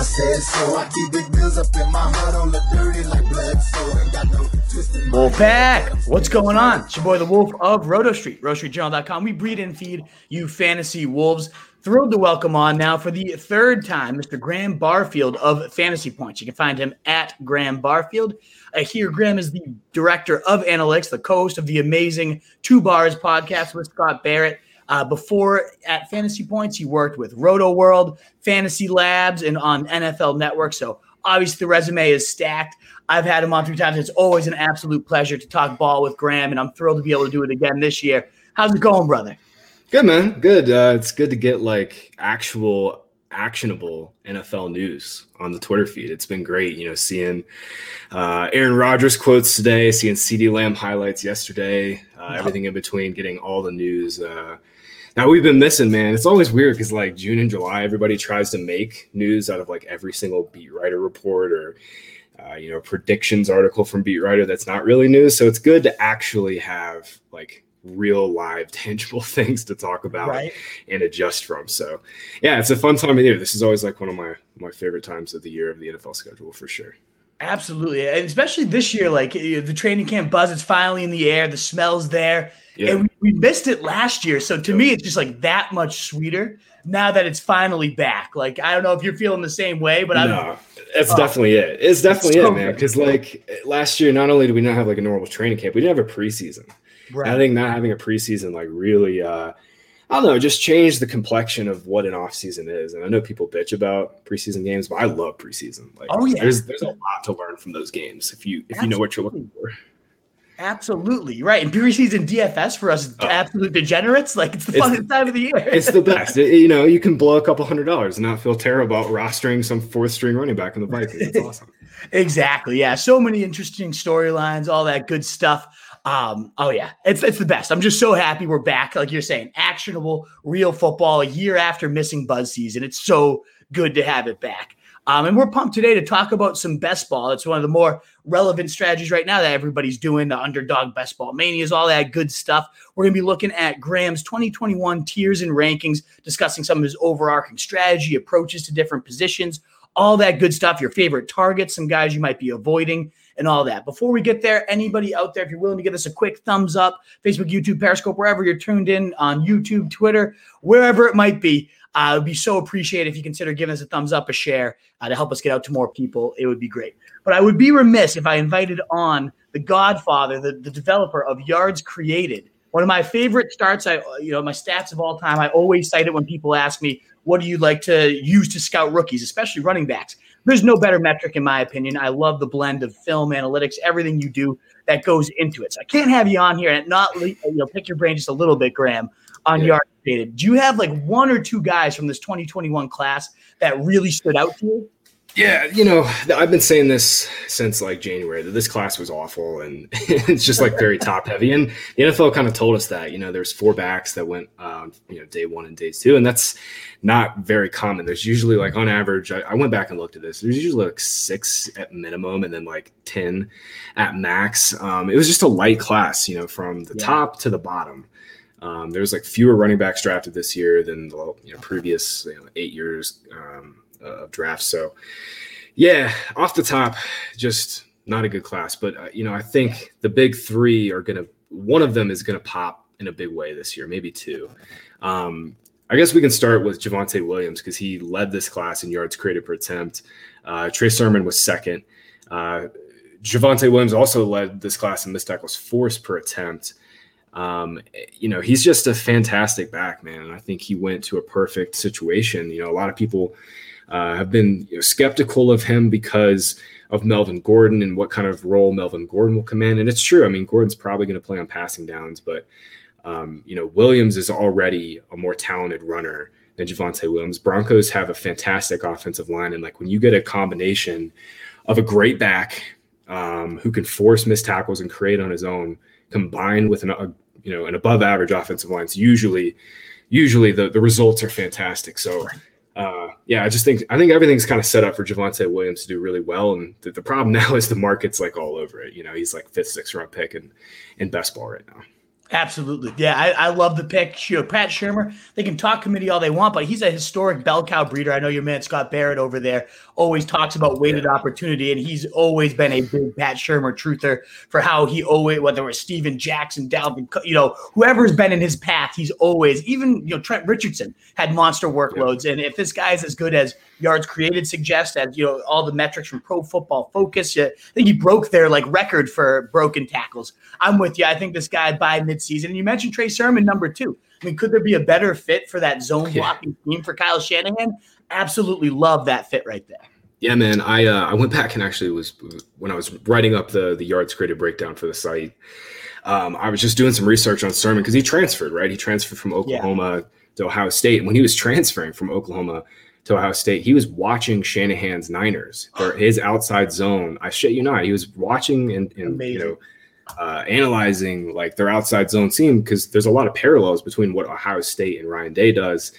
I said so. I keep big bills up in my hood on the dirty like blood. So ain't got no. Wolf back. What's going on? It's your boy, the Wolf of Roto Street, RotoStreetJournal.com. We breed and feed you fantasy wolves. Thrilled to welcome on now for the third time, Mr. Graham Barfield of Fantasy Points. You can find him at Graham Barfield. Uh, here, Graham is the director of analytics, the co-host of the amazing Two Bars podcast with Scott Barrett. Uh, before at Fantasy Points, he worked with Rotoworld, Fantasy Labs, and on NFL Network. So obviously, the resume is stacked. I've had him on three times. It's always an absolute pleasure to talk ball with Graham, and I'm thrilled to be able to do it again this year. How's it going, brother? Good man, good. Uh, it's good to get like actual actionable NFL news on the Twitter feed. It's been great, you know, seeing uh, Aaron Rodgers quotes today, seeing CeeDee Lamb highlights yesterday, uh, everything in between, getting all the news. Uh, now we've been missing, man. It's always weird because like June and July, everybody tries to make news out of like every single beat writer report or uh, you know predictions article from beat writer that's not really news. So it's good to actually have like real live tangible things to talk about Right. and adjust from so yeah it's a fun time of year this is always like one of my my favorite times of the year of the nfl schedule for sure Absolutely, and especially this year, like the training camp buzz is finally in the air, the smells there, Yeah. and we, we missed it last year. So to me, it's just like that much sweeter now that it's finally back. Like I don't know if you're feeling the same way, but I'm no that's Oh. definitely it it's definitely so it man because like last year not only did we not have like a normal training camp we didn't have a preseason Right. i think not having a preseason like really uh I don't know, just changed the complexion of what an off season is. And I know people bitch about preseason games, but I love preseason. Like, Oh, yeah. there's there's a lot to learn from those games if you if you know what you're looking for. Absolutely right. And preseason DFS for us Oh. absolute degenerates. Like it's the It's- funnest time of the year. It's the best. It- you know, you can blow a couple hundred dollars and not feel terrible about rostering some fourth string running back in the Vikings. It's awesome. Exactly. Yeah. So many interesting storylines, all that good stuff. Um, oh yeah, it's it's the best. I'm just so happy we're back. Like you're saying, actionable, real football a year after missing buzz season. It's so good to have it back. Um, and we're pumped today to talk about some best ball. It's one of the more relevant strategies right now that everybody's doing, the underdog best ball manias, all that good stuff. We're going to be looking at Graham's 2021 tiers and rankings, discussing some of his overarching strategy, approaches to different positions, all that good stuff, your favorite targets, some guys you might be avoiding, and all that. Before we get there, anybody out there, if you're willing to give us a quick thumbs up, Facebook, YouTube, Periscope, wherever you're tuned in on YouTube, Twitter, wherever it might be, uh, it would be so appreciated if you consider giving us a thumbs up, a share uh, to help us get out to more people. It would be great. But I would be remiss if I invited on the godfather, the, the developer of Yards Created. One of my favorite starts, I you know, my stats of all time. I always cite it when people ask me, what do you like to use to scout rookies, especially running backs? There's no better metric, in my opinion. I love the blend of film analytics, everything you do that goes into it. So I can't have you on here and not you know pick your brain just a little bit, Graham, on Yeah. Yard Created. Do you have like one or two guys from this 2021 class that really stood out to you? Yeah, you know, I've been saying this since like January that this class was awful and it's just like very top heavy. And the NFL kind of told us that. You know, there's four backs that went, um, you know, day one and day two, and that's not very common. There's usually like on average, I, I went back and looked at this. There's usually like six at minimum, and then like ten at max. Um, it was just a light class, you know, from the Yeah. top to the bottom. Um, there was like fewer running backs drafted this year than the you know, previous you know, eight years um, of drafts. So, yeah, off the top, just not a good class. But uh, you know, I think the big three are gonna. One of them is gonna pop in a big way this year, maybe two. Um, I guess we can start with Javonte Williams because he led this class in yards created per attempt. Uh, Trey Sermon was second. Uh, Javonte Williams also led this class in missed tackles forced per attempt. Um, you know, he's just a fantastic back, man. I think he went to a perfect situation. You know, a lot of people uh, have been you know, skeptical of him because of Melvin Gordon and what kind of role Melvin Gordon will come in. And it's true. I mean, Gordon's probably going to play on passing downs, but um, you know, Williams is already a more talented runner than Javonte Williams. Broncos have a fantastic offensive line, and like when you get a combination of a great back um, who can force missed tackles and create on his own, combined with an a, you know an above average offensive line, it's usually usually the the results are fantastic. So. Uh, yeah, I just think I think everything's kind of set up for Javonte Williams to do really well, and the, the problem now is the market's like all over it. You know, he's like fifth, sixth round pick and in best ball right now. Absolutely. Yeah, I, I love the pick. You know, Pat Shurmur, they can talk committee all they want, but he's a historic bell cow breeder. I know your man Scott Barrett over there always talks about weighted opportunity, and he's always been a big Pat Shurmur truther for how he always, whether it was Steven Jackson, Dalvin, you know, whoever's been in his path, he's always, even, you know, Trent Richardson had monster workloads. Yeah. And if this guy is as good as yards created suggest, as, you know, all the metrics from Pro Football Focus, I think he broke their like record for broken tackles. I'm with you. I think this guy by midseason, and you mentioned Trey Sermon, number two. I mean, could there be a better fit for that zone blocking yeah. team for Kyle Shanahan? Absolutely love that fit right there. Yeah, man. I uh, I went back and actually was when I was writing up the the yards created breakdown for the site. Um, I was just doing some research on Sermon because he transferred, right? He transferred from Oklahoma yeah. to Ohio State. And when he was transferring from Oklahoma to Ohio State, he was watching Shanahan's Niners or his outside zone. I shit you not. He was watching and, and you know uh, analyzing like their outside zone team because there's a lot of parallels between what Ohio State and Ryan Day does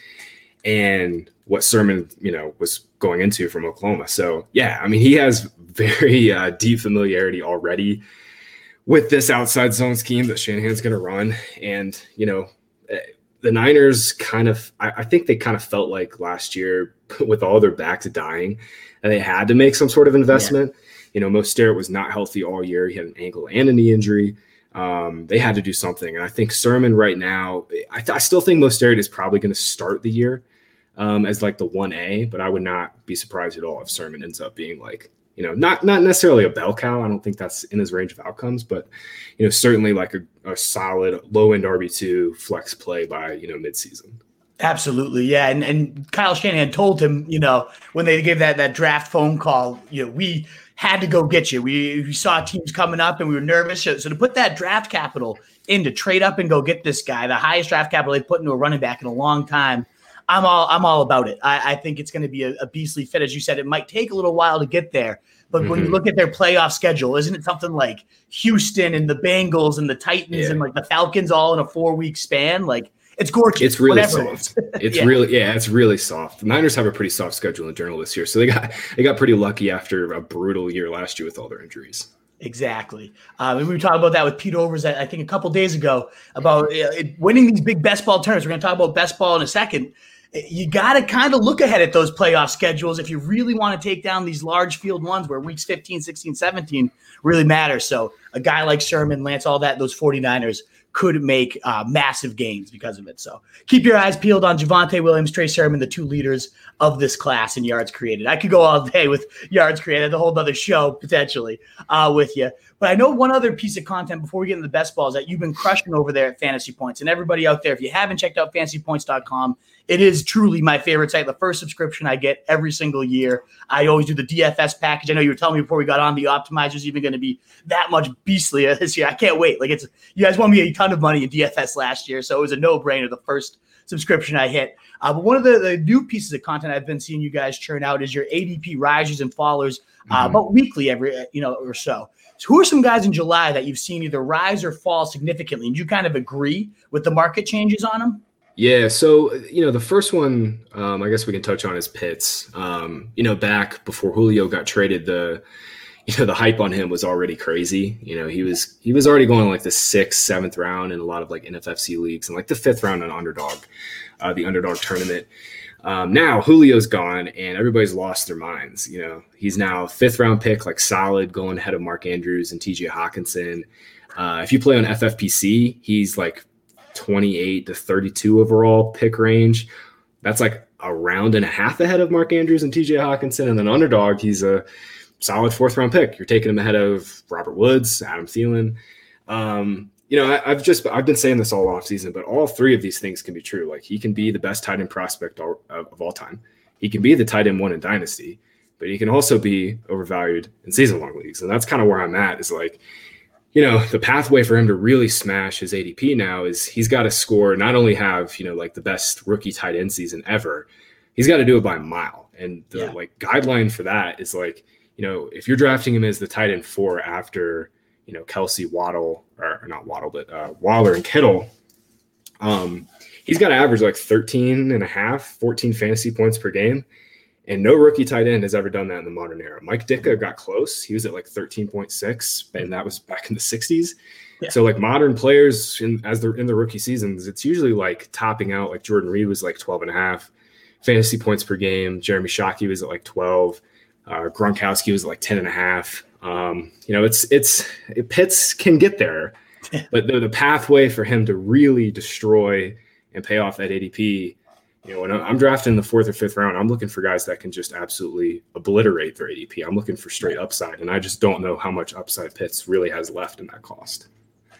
and what Sermon, you know, was going into from Oklahoma. So yeah, I mean, he has very uh, deep familiarity already with this outside zone scheme that Shanahan's going to run, and you know, eh, the Niners kind of, I, I, think they kind of felt like last year with all their backs to dying, and they had to make some sort of investment. Yeah. You know, Mostert was not healthy all year; he had an ankle and a knee injury. Um, they had to do something, and I think Sermon right now, I, th- I still think Mostert is probably going to start the year um, as like the one A, but I would not be surprised at all if Sermon ends up being like you know not not necessarily a bell cow. I don't think that's in his range of outcomes, but you know certainly like a, a solid low end RB two flex play by you know midseason. Absolutely, yeah, and and Kyle Shanahan told him, you know, when they gave that that draft phone call, you know, we had to go get you. We, we saw teams coming up and we were nervous. So, so, to put that draft capital in to trade up and go get this guy, the highest draft capital they put into a running back in a long time, I'm all I'm all about it. I, I think it's going to be a, a, beastly fit, as you said. It might take a little while to get there, but mm-hmm. when you mm-hmm. look at their playoff schedule, isn't it something like Houston and the Bengals and the Titans yeah. and like the Falcons all in a four week span? Like it's gorgeous. It's really soft. it's yeah. really yeah, it's really soft. The Niners have a pretty soft schedule in general this year, so they got they got pretty lucky after a brutal year last year with all their injuries. Exactly. Um, and we were talking about that with Pete Overs, I think, a couple days ago about uh, winning these big best ball tournaments. We're going to talk about best ball in a second you got to kind of look ahead at those playoff schedules if you really want to take down these large field ones where weeks 15, 16, 17 really matter. So a guy like Sermon, Lance, all that, those 49ers could make uh, massive gains because of it. So keep your eyes peeled on Javonte Williams, Trey Sermon, the two leaders of this class in yards created. I could go all day with yards created, a whole other show potentially uh, with you. But I know one other piece of content before we get into the best balls that you've been crushing over there at Fantasy Points. And everybody out there, if you haven't checked out fantasypoints.com, it is truly my favorite site. The first subscription I get every single year. I always do the DFS package. I know you were telling me before we got on the optimizers even going to be that much beastlier this year. I can't wait. Like it's you guys won me a ton of money in DFS last year, so it was a no brainer. The first subscription I hit. Uh, but one of the, the, new pieces of content I've been seeing you guys churn out is your ADP risers and fallers, uh, mm-hmm. but weekly every you know or so. So who are some guys in July that you've seen either rise or fall significantly? And you kind of agree with the market changes on them? Yeah, so you know the first one, um, I guess we can touch on is Pitts. Um, you know, back before Julio got traded, the you know the hype on him was already crazy. You know, he was he was already going like the sixth, seventh round in a lot of like NFFC leagues, and like the fifth round on underdog, uh, the underdog tournament. Um, now Julio's gone, and everybody's lost their minds. You know, he's now fifth round pick, like solid, going ahead of Mark Andrews and T.J. Hockenson. Uh, if you play on FFPC, he's like 28 to 32 overall pick range. That's like a round and a half ahead of Mark Andrews and TJ Hockenson. And then underdog, he's a solid fourth round pick. You're taking him ahead of Robert Woods, Adam Thielen. Um, you know, I, have just I've been saying this all off season, but all three of these things can be true. Like he can be the best tight end prospect of, of all time. He can be the tight end one in dynasty, but he can also be overvalued in season long leagues. And that's kind of where I'm at. Is like you know, the pathway for him to really smash his ADP now is he's got to score, not only have, you know, like the best rookie tight end season ever, he's got to do it by a mile. And the yeah. like guideline for that is like, you know, if you're drafting him as the tight end four after, you know, Kelce Waddle or, or not Waddle, but uh, Waller and Kittle, um, he's got to average like 13 and a half, 14 fantasy points per game. And no rookie tight end has ever done that in the modern era. Mike Ditka got close. He was at like 13.6, and that was back in the 60s. Yeah. So like modern players in, as they're in the rookie seasons, it's usually like topping out. Like Jordan Reed was like 12 and a half fantasy points per game. Jeremy Shockey was at like 12. Uh, Gronkowski was like 10 and a half. Um, you know, it's it's it, Pitts can get there, but the, the pathway for him to really destroy and pay off that ADP you know, when I'm drafting the fourth or fifth round, I'm looking for guys that can just absolutely obliterate their ADP. I'm looking for straight upside, and I just don't know how much upside Pitts really has left in that cost.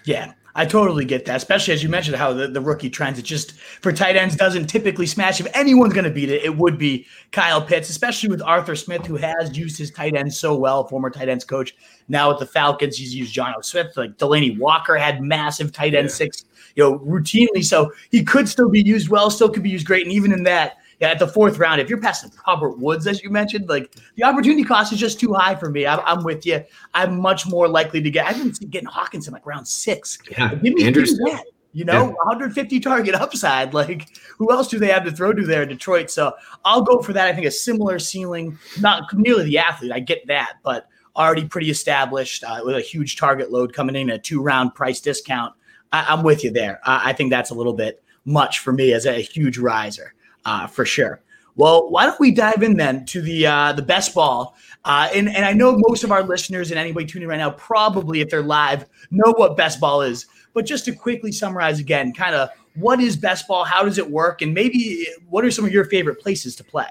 Yeah, I totally get that, especially as you mentioned how the, the rookie trends. It just for tight ends doesn't typically smash. If anyone's going to beat it, it would be Kyle Pitts, especially with Arthur Smith, who has used his tight ends so well. Former tight ends coach. Now with the Falcons, he's used Jonnu Smith. Like Delanie Walker had massive tight end yeah. six you know, routinely. So he could still be used well, still could be used great. And even in that, yeah, at the fourth round, if you're passing Robert Woods, as you mentioned, like the opportunity cost is just too high for me. I'm, I'm with you. I'm much more likely to get. I've been getting Hockenson like round six. Yeah, give me, Andrews. Give me that. You know, yeah. 150 target upside. Like, who else do they have to throw to there in Detroit? So I'll go for that. I think a similar ceiling, not nearly the athlete. I get that, but already pretty established uh, with a huge target load coming in a two round price discount. I, am with you there. I, I, think that's a little bit much for me as a huge riser, uh, for sure. Well, why don't we dive in then to the uh, the best ball? Uh, and and I know most of our listeners and anybody tuning right now probably, if they're live, know what best ball is. But just to quickly summarize again, kind of what is best ball? How does it work? And maybe what are some of your favorite places to play?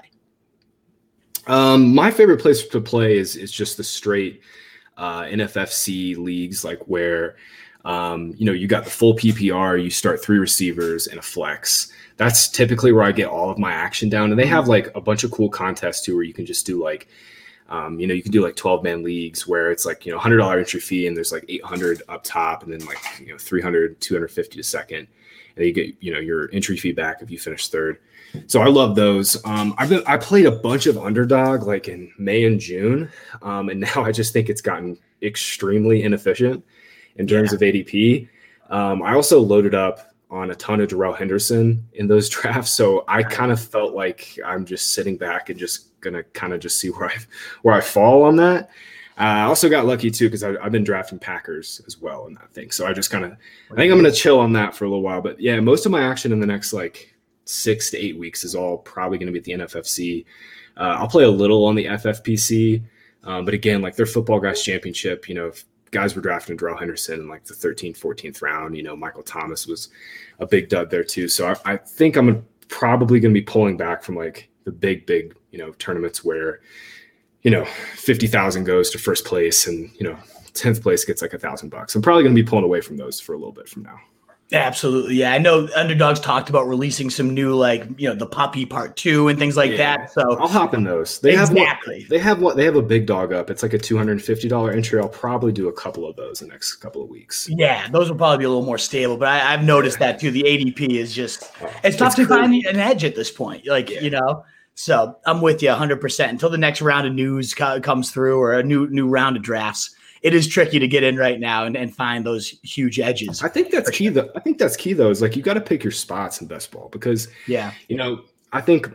Um, my favorite place to play is is just the straight uh, NFFC leagues, like where um, you know, you got the full PPR, you start three receivers and a flex. That's typically where I get all of my action down. And they have like a bunch of cool contests too, where you can just do like, um, you know, you can do like 12 man leagues where it's like, you know, $100 entry fee and there's like 800 up top and then like, you know, 300, 250 to second. And you get, you know, your entry fee back if you finish third. So I love those. Um, I've been, I played a bunch of underdog like in May and June. Um, and now I just think it's gotten extremely inefficient in terms yeah. of ADP. Um, I also loaded up on a ton of Darrell Henderson in those drafts, so I kind of felt like I'm just sitting back and just gonna kind of just see where I where I fall on that. Uh, I also got lucky too because I've been drafting Packers as well in that thing, so I just kind of I think I'm gonna chill on that for a little while. But yeah, most of my action in the next like six to eight weeks is all probably gonna be at the NFFC. Uh, I'll play a little on the FFPC. Um, but again, like their football guys championship, you know, if guys were drafting Darrell Henderson in like the 13th, 14th round. You know, Michael Thomas was a big dud there too. So I, I think I'm probably going to be pulling back from like the big, big, you know, tournaments where, you know, 50,000 goes to first place and, you know, 10th place gets like a thousand bucks. I'm probably going to be pulling away from those for a little bit from now. Absolutely. Yeah. I know underdogs talked about releasing some new, like, you know, the puppy part two and things like yeah. that. So I'll hop in those. They exactly. have they have what they have a big dog up. It's like a $250 entry. I'll probably do a couple of those in the next couple of weeks. Yeah. Those will probably be a little more stable, but I, have noticed yeah. that too. The ADP is just, oh, it's tough to find an edge at this point. Like, yeah. you know, so I'm with you 100% until the next round of news co- comes through or a new, new round of drafts it is tricky to get in right now and, and find those huge edges. I think that's key. Though I think that's key though. Is like you got to pick your spots in best ball because yeah, you know, I think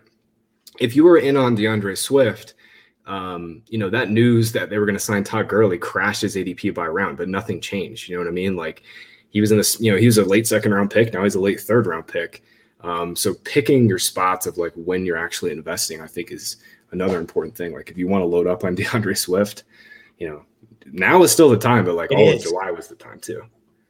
if you were in on D'Andre Swift, um, you know, that news that they were going to sign Todd Gurley crashed his ADP by a round, but nothing changed. You know what I mean? Like he was in this, you know, he was a late second round pick. Now he's a late third round pick. Um, so picking your spots of like when you're actually investing, I think is another important thing. Like if you want to load up on D'Andre Swift, you know, now is still the time, but like it all is. of July was the time too.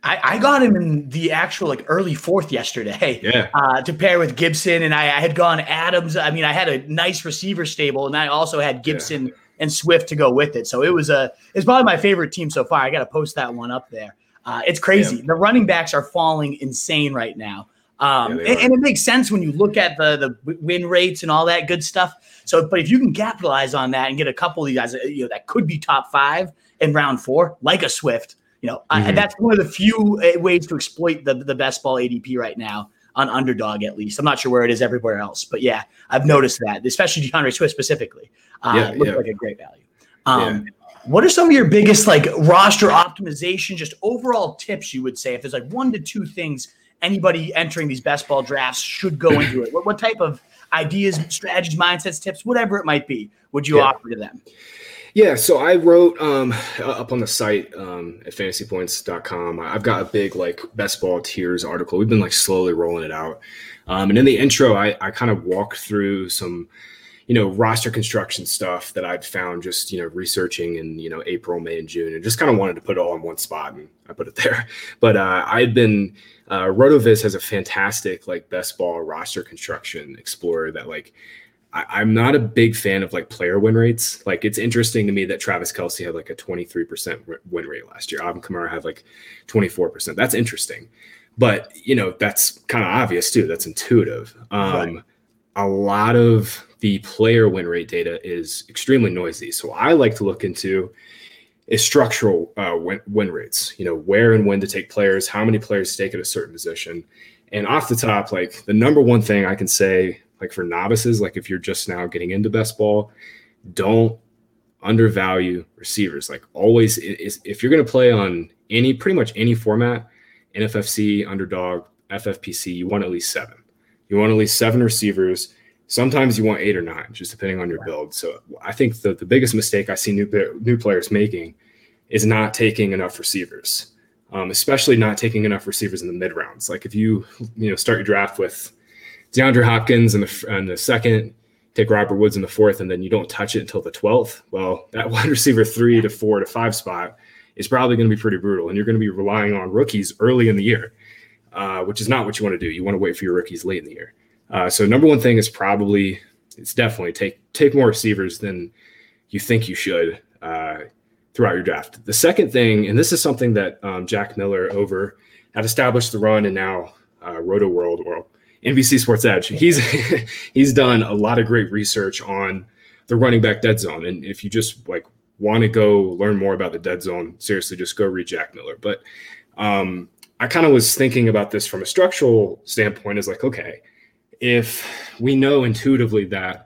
I, I, got him in the actual like early fourth yesterday. Yeah. Uh, to pair with Gibson, and I, I, had gone Adams. I mean, I had a nice receiver stable, and I also had Gibson yeah. and Swift to go with it. So it was a it's probably my favorite team so far. I got to post that one up there. Uh, it's crazy. Yeah. The running backs are falling insane right now. Um, yeah, and, and, it makes sense when you look at the the win rates and all that good stuff. So, but if you can capitalize on that and get a couple of these guys, you know, that could be top five in round four, like a Swift, you know, mm-hmm. I, that's one of the few uh, ways to exploit the the best ball ADP right now on underdog at least. I'm not sure where it is everywhere else, but yeah, I've noticed that, especially D'Andre Swift specifically. Uh, yeah, looks yeah. like a great value. Um, yeah. What are some of your biggest like roster optimization, just overall tips you would say if there's like one to two things anybody entering these best ball drafts should go into it? What, what type of ideas, strategies, mindsets, tips, whatever it might be, would you offer to them? Yeah, so I wrote um, up on the site um, at fantasypoints.com. I've got a big like best ball tiers article. We've been like slowly rolling it out. Um, and in the intro, I, I kind of walk through some, you know, roster construction stuff that I'd found just, you know, researching in, you know, April, May, and June, and just kind of wanted to put it all in one spot. And I put it there. But uh, I had been, uh, RotoViz has a fantastic like best ball roster construction explorer that like I, am not a big fan of like player win rates. Like it's interesting to me that Travis Kelce had like a 23% win rate last year. Alvin Kamara had like 24%. That's interesting. But you know, that's kind of obvious too. That's intuitive. Um, right. a lot of the player win rate data is extremely noisy. So I like to look into is structural uh, win, win rates. You know, where and when to take players, how many players to take at a certain position. And off the top, like the number one thing I can say like for novices, like if you're just now getting into best ball, don't undervalue receivers. Like always, if you're going to play on any pretty much any format, NFFC, underdog, FFPC, you want at least seven. You want at least seven receivers. Sometimes you want eight or nine, just depending on your build. So I think the, the biggest mistake I see new new players making is not taking enough receivers, um, especially not taking enough receivers in the mid rounds. Like if you you know start your draft with DeAndre Hopkins in the, in the second, take Robert Woods in the fourth, and then you don't touch it until the 12th. Well, that wide receiver three to four to five spot is probably going to be pretty brutal. And you're going to be relying on rookies early in the year, uh, which is not what you want to do. You want to wait for your rookies late in the year. Uh, so number one thing is probably it's definitely take take more receivers than you think you should uh, throughout your draft. The second thing, and this is something that um, Jack Miller over at Establish the Run and now uh, Rotoworld or NBC Sports Edge. He's he's done a lot of great research on the running back dead zone. And if you just like want to go learn more about the dead zone, seriously, just go read Jack Miller. But um, I kind of was thinking about this from a structural standpoint is like, okay, if we know intuitively that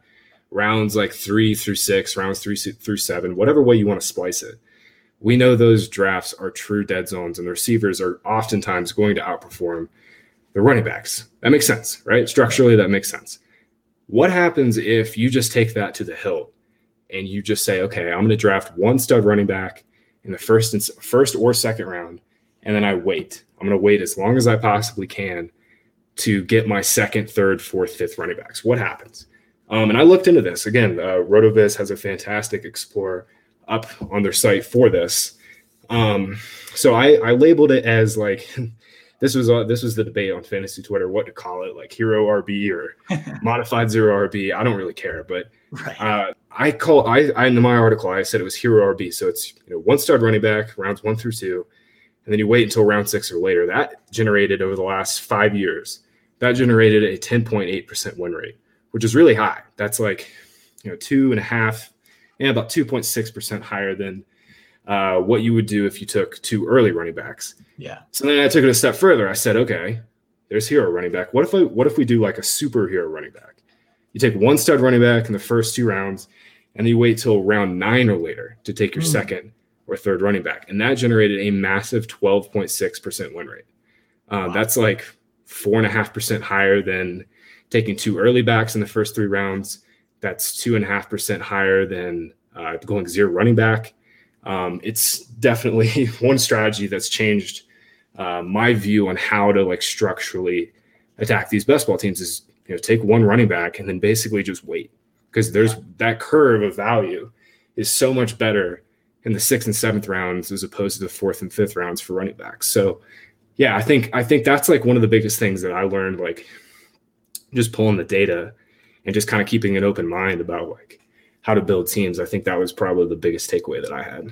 rounds like three through six, rounds three through seven, whatever way you want to splice it, we know those drafts are true dead zones and the receivers are oftentimes going to outperform the running backs. That makes sense, right? Structurally, that makes sense. What happens if you just take that to the hill and you just say, okay, I'm going to draft one stud running back in the first and first or second round, and then I wait. I'm going to wait as long as I possibly can to get my second, third, fourth, fifth running backs. What happens? Um, and I looked into this again. Uh, Rotoviz has a fantastic explorer up on their site for this. Um, so I, I labeled it as like this was uh, this was the debate on fantasy Twitter what to call it, like hero RB or modified zero RB. I don't really care, but right. uh, I call I, I in my article I said it was hero RB. So it's you know one stud running back rounds one through two, and then you wait until round six or later. That generated over the last five years. That generated a 10.8 percent win rate, which is really high. That's like you know two and a half, and yeah, about 2.6 percent higher than uh, what you would do if you took two early running backs. Yeah. So then I took it a step further. I said, okay, there's hero running back. What if I, what if we do like a superhero running back? You take one stud running back in the first two rounds, and then you wait till round nine or later to take your mm. second or third running back, and that generated a massive 12.6% win rate. Um, wow. That's like four and a half percent higher than taking two early backs in the first three rounds. That's two and a half percent higher than uh, going zero running back um, it's definitely one strategy that's changed uh, my view on how to like structurally attack these best ball teams is you know take one running back and then basically just wait because there's that curve of value is so much better in the sixth and seventh rounds as opposed to the fourth and fifth rounds for running backs. So yeah, I think I think that's like one of the biggest things that I learned like just pulling the data and just kind of keeping an open mind about like how to build teams. I think that was probably the biggest takeaway that I had.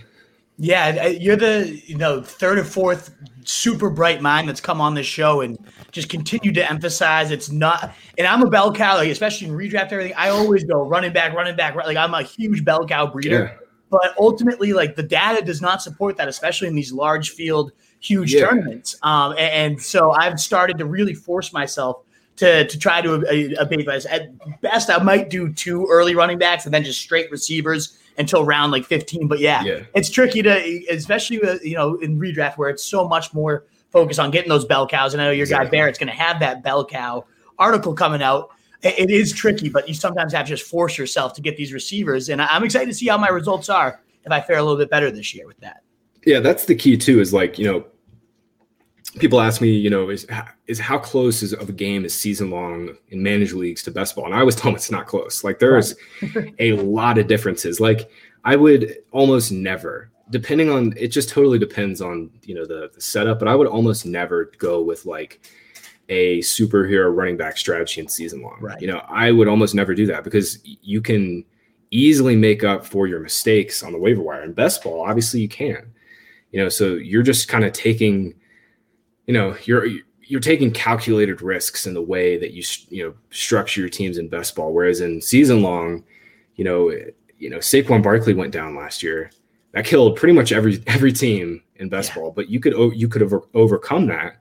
Yeah, you're the you know third or fourth super bright mind that's come on this show and just continue to emphasize it's not. And I'm a bell cow, like especially in redraft everything. I always go running back, running back. Like I'm a huge bell cow breeder. but ultimately, like the data does not support that, especially in these large field, huge Yeah. tournaments. Um, and, and so I've started to really force myself to to try to ab- abate. At best, I might do two early running backs and then just straight receivers until round like 15. But yeah, Yeah. it's tricky to, especially with, you know in redraft where it's so much more focused on getting those bell cows. And I know your guy Barrett's going to have that bell cow article coming out. It is tricky, but you sometimes have to just force yourself to get these receivers. And I'm excited to see how my results are if I fare a little bit better this year with that. Yeah, that's the key too. Is like you know, people ask me, you know, is is how close is of a game is season long in managed leagues to best ball, and I always tell them it's not close. Like there's a lot of differences. Like I would almost never, depending on it, just totally depends on you know the, the setup, but I would almost never go with like a superhero running back strategy in season long. Right. You know, I would almost never do that because you can easily make up for your mistakes on the waiver wire. In best ball, obviously you can. You know, so you're just kind of taking, you know, you're you're taking calculated risks in the way that you you know structure your teams in best ball. Whereas in season long, you know, you know Saquon Barkley went down last year. That killed pretty much every every team in best Yeah. ball. But you could you could have overcome that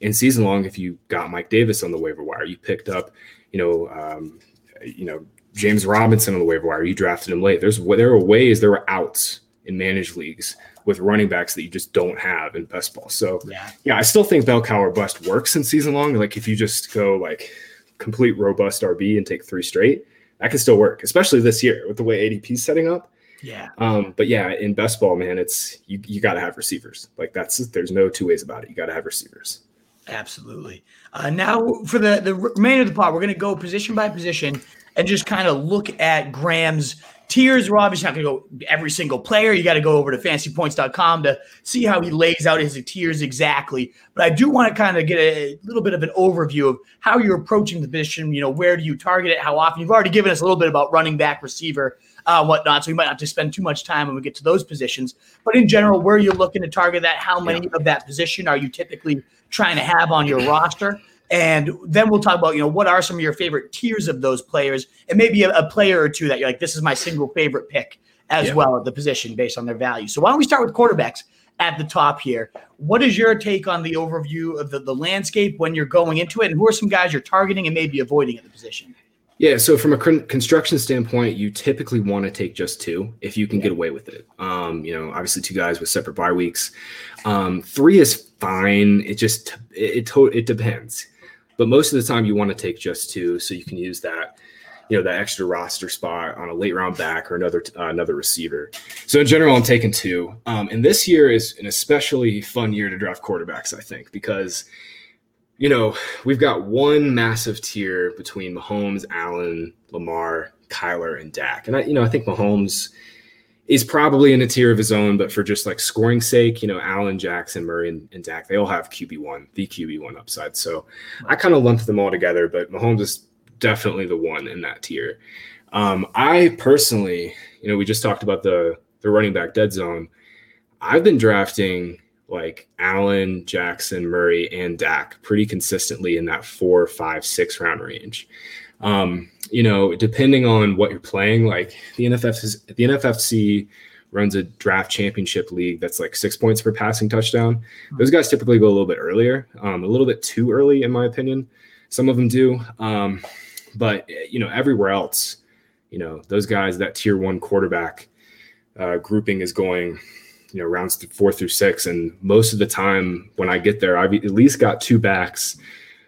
in season long if you got Mike Davis on the waiver wire. You picked up, you know, um, you know James Robinson on the waiver wire. You drafted him late. There's there are ways there were outs in managed leagues with running backs that you just don't have in best ball. So Yeah. yeah, I still think bell cow or bust works in season long. Like if you just go like complete robust RB and take three straight, that can still work, especially this year with the way ADP's setting up. Yeah. Um, but yeah, in best ball, man, it's you you got to have receivers. Like that's there's no two ways about it. You got to have receivers. Absolutely. Uh, now, for the, the remainder of the pod, we're going to go position by position and just kind of look at Graham's tiers. We're obviously not going to go every single player. You got to go over to fantasypoints.com to see how he lays out his tiers exactly. But I do want to kind of get a little bit of an overview of how you're approaching the position. You know, where do you target it? How often? You've already given us a little bit about running back, receiver, uh, whatnot. So we might not have to spend too much time when we get to those positions. But in general, where are you looking to target that? How many of that position are you typically trying to have on your roster? And then we'll talk about, you know, what are some of your favorite tiers of those players, and maybe a, a player or two that you're like, this is my single favorite pick as Yeah. well at the position based on their value. So why don't we start with quarterbacks at the top here? What is your take on the overview of the, the landscape when you're going into it, and who are some guys you're targeting and maybe avoiding at the position? Yeah, so from a con- construction standpoint, you typically want to take just two if you can get away with it. Um, you know, obviously two guys with separate bye weeks. Um, three is fine. It just it it, to- it depends, but most of the time you want to take just two so you can use that you know that extra roster spot on a late round back or another uh, another receiver. So in general, I'm taking two. Um, and this year is an especially fun year to draft quarterbacks, I think, because you know, we've got one massive tier between Mahomes, Allen, Lamar, Kyler, and Dak. And I, you know, I think Mahomes is probably in a tier of his own, but for just like scoring sake, you know, Allen, Jackson, Murray, and, and Dak, they all have QB one, the QB one upside. So I kind of lumped them all together, but Mahomes is definitely the one in that tier. Um, I personally, you know, we just talked about the the running back dead zone. I've been drafting like Allen, Jackson, Murray, and Dak pretty consistently in that four, five, six round range. Um, you know, depending on what you're playing, like the NFFC, the NFFC runs a draft championship league that's like six points per passing touchdown. Those guys typically go a little bit earlier, um, a little bit too early, in my opinion. Some of them do, um, but you know, everywhere else, you know, those guys that tier one quarterback uh, grouping is going you know rounds four through six and most of the time when i get there i've at least got two backs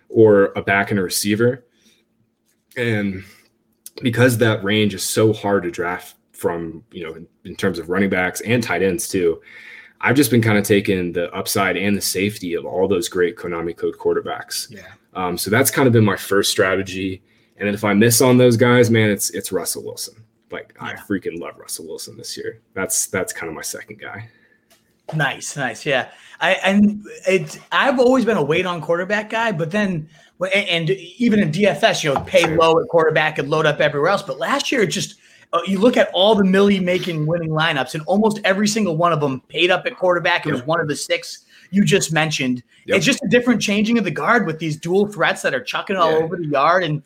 or a back and a receiver and because that range is so hard to draft from you know in, in terms of running backs and tight ends too i've just been kind of taking the upside and the safety of all those great konami code quarterbacks Yeah. um, so that's kind of been my first strategy and then if i miss on those guys man it's it's russell wilson like I freaking love Russell Wilson this year. That's that's kind of my second guy. Nice, nice, yeah. I and it. I've always been a wait on quarterback guy, but then and even in DFS, you know, pay low at quarterback and load up everywhere else. But last year, it just uh, you look at all the millie making winning lineups, and almost every single one of them paid up at quarterback. It was one of the six you just mentioned. Yep. It's just a different changing of the guard with these dual threats that are chucking all Yeah. over the yard and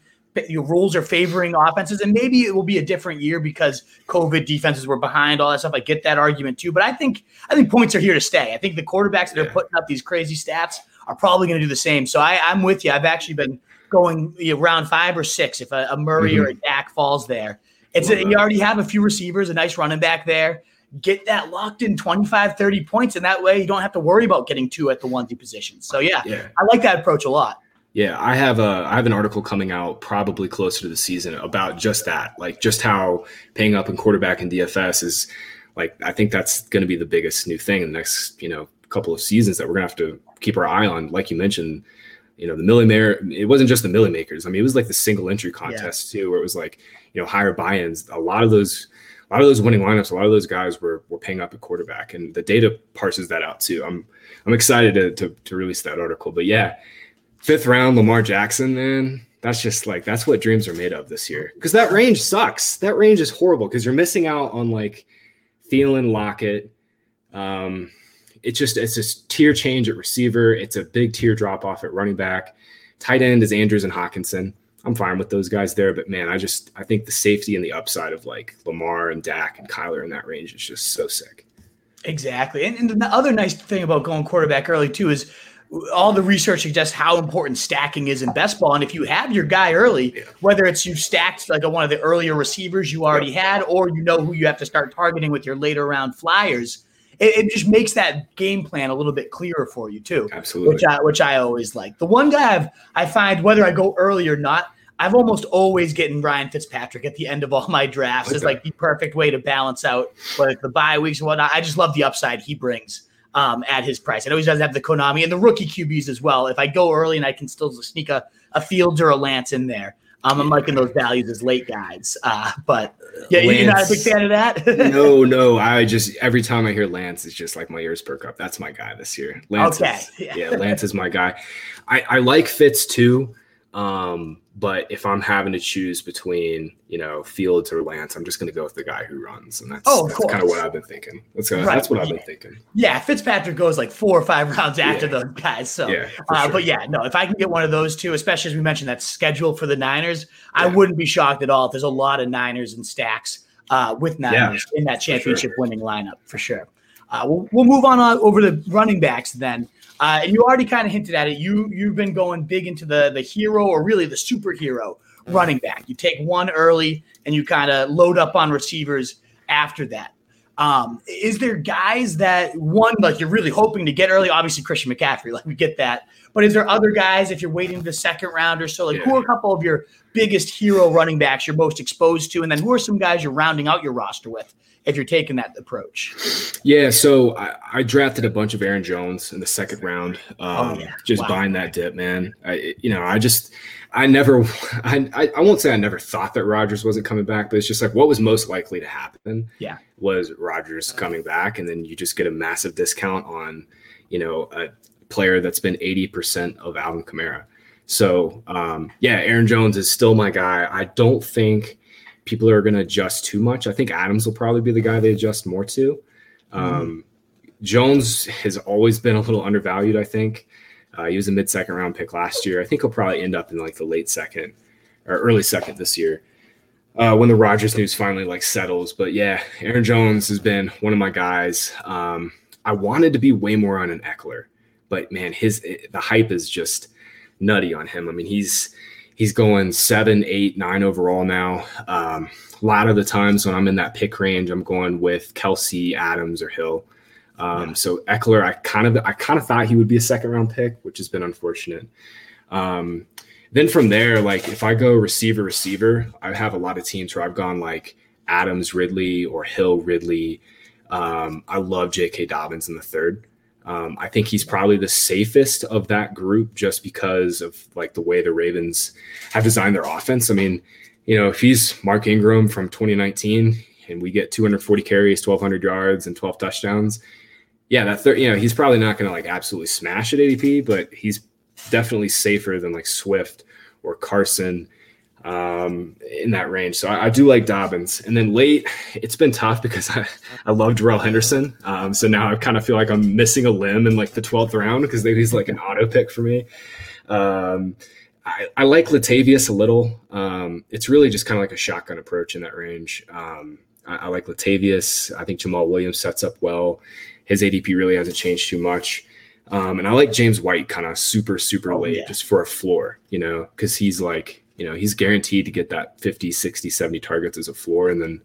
your rules are favoring offenses, and maybe it will be a different year because COVID defenses were behind all that stuff. I get that argument too, but I think I think points are here to stay. I think the quarterbacks that are putting up these crazy stats are probably going to do the same. So I, am with you. I've actually been going you know, round five or six if a, a Murray mm-hmm. or a Dak falls there. It's a, you already have a few receivers, a nice running back there. Get that locked in 25, 30 points, and that way you don't have to worry about getting two at the onesie position. So yeah, yeah. I like that approach a lot. Yeah, I have a I have an article coming out probably closer to the season about just that, like just how paying up in quarterback and DFS is like I think that's going to be the biggest new thing in the next you know couple of seasons that we're to have to keep our eye on. Like you mentioned, you know the millimeter. It wasn't just the milli makers. I mean, it was like the single entry contest yeah. too, where it was like you know higher buy-ins. A lot of those a lot of those winning lineups, a lot of those guys were were paying up at quarterback, and the data parses that out too. I'm I'm excited to to, to release that article, but yeah fifth round Lamar Jackson, man, that's just like that's what dreams are made of this year. Because that range sucks. That range is horrible because you're missing out on like Thielen, Lockett. Um, it's just it's just tier change at receiver. It's a big tier drop off at running back. Tight end is Andrews and Hockenson. I'm fine with those guys there, but man, I just I think the safety and the upside of like Lamar and Dak and Kyler in that range is just so sick. Exactly, and, and the other nice thing about going quarterback early too is all the research suggests how important stacking is in best ball. And if you have your guy early, yeah. whether it's you stacked like a, one of the earlier receivers you already yeah. had, or you know who you have to start targeting with your later round flyers, it, it, just makes that game plan a little bit clearer for you too. Absolutely, which I which I always like. The one guy I've, I find whether I go early or not, I've almost always getting Ryan Fitzpatrick at the end of all my drafts. Okay. Is like the perfect way to balance out like the bye weeks and whatnot. I just love the upside he brings um, at his price. I know he doesn't have the Konami and the rookie QBs as well. If I go early and I can still sneak a, a Fields or a Lance in there, um, I'm liking those values as late guys. Uh, but yeah, Lance, you're not a big fan of that. no, no. I just every time I hear Lance, it's just like my ears perk up. That's my guy this year. Lance okay. Is, yeah. yeah, Lance is my guy. I, I like Fitz too. Um, but if I'm having to choose between, you know, Fields or Lance, I'm just going to go with the guy who runs, and that's, oh, that's kind of what I've been thinking. That's, right. that's what I've been thinking. Yeah, Fitzpatrick goes like four or five rounds after yeah. those guys. So, yeah, uh, sure. but yeah, no, if I can get one of those two, especially as we mentioned that schedule for the Niners, yeah. I wouldn't be shocked at all. If there's a lot of Niners and stacks uh, with Niners in that championship sure. winning lineup for sure. Uh, we'll, we'll move on uh, over the running backs then. Uh, and you already kind of hinted at it. You you've been going big into the the hero or really the superhero running back. You take one early and you kind of load up on receivers after that. Um, is there guys that one like you're really hoping to get early? Obviously, Christian McCaffrey, like we get that. But is there other guys if you're waiting the second round or so? Like yeah. who are a couple of your biggest hero running backs you're most exposed to, and then who are some guys you're rounding out your roster with if you're taking that approach. Yeah, so I, I drafted a bunch of Aaron Jones in the second round. Oh, um, oh, yeah. Just wow. buying that dip, man. I, you know, I just, I never, I, I won't say I never thought that Rodgers wasn't coming back, but it's just like what was most likely to happen. Yeah, was Rodgers coming back, and then you just get a massive discount on, you know, a player that's been eighty percent of Alvin Kamara. So um, yeah, Aaron Jones is still my guy. I don't think people are going to adjust too much. I think Adams will probably be the guy they adjust more to. Um, Jones has always been a little undervalued. I think uh, he was a mid second round pick last year. I think he'll probably end up in like the late second or early second this year uh, when the Rodgers news finally like settles. But yeah, Aaron Jones has been one of my guys. Um, I wanted to be way more on an Ekeler, but man, his the hype is just nutty on him. I mean, he's he's going seven, eight, nine overall now. Um, a lot of the times when I'm in that pick range, I'm going with Kelce, Adams, or Hill. Um, yeah. So Ekeler, I kind of I kind of thought he would be a second round pick, which has been unfortunate. Um, then from there, like if I go receiver receiver, I have a lot of teams where I've gone like Adams, Ridley, or Hill, Ridley. Um, I love J.K. Dobbins in the third. Um, I think he's probably the safest of that group just because of like the way the Ravens have designed their offense. I mean, you know, if he's Mark Ingram from 2019 and we get 240 carries, 1,200 yards, and 12 touchdowns, yeah, that third, you know, he's probably not going to like absolutely smash at ADP, but he's definitely safer than like Swift or Carson um, in that range. So I, I, do like Dobbins. And then late, it's been tough because I, I love Darrell Henderson. Um, so now I kind of feel like I'm missing a limb in like the 12th round because he's like an auto pick for me. Um, I, I like Latavius a little. Um, it's really just kind of like a shotgun approach in that range. Um, I, I, like Latavius. I think Jamaal Williams sets up well. His ADP really hasn't changed too much. Um, and I like James White kind of super, super oh, late yeah. just for a floor, you know, because he's like, you know, he's guaranteed to get that 50, 60, 70 targets as a floor. And then,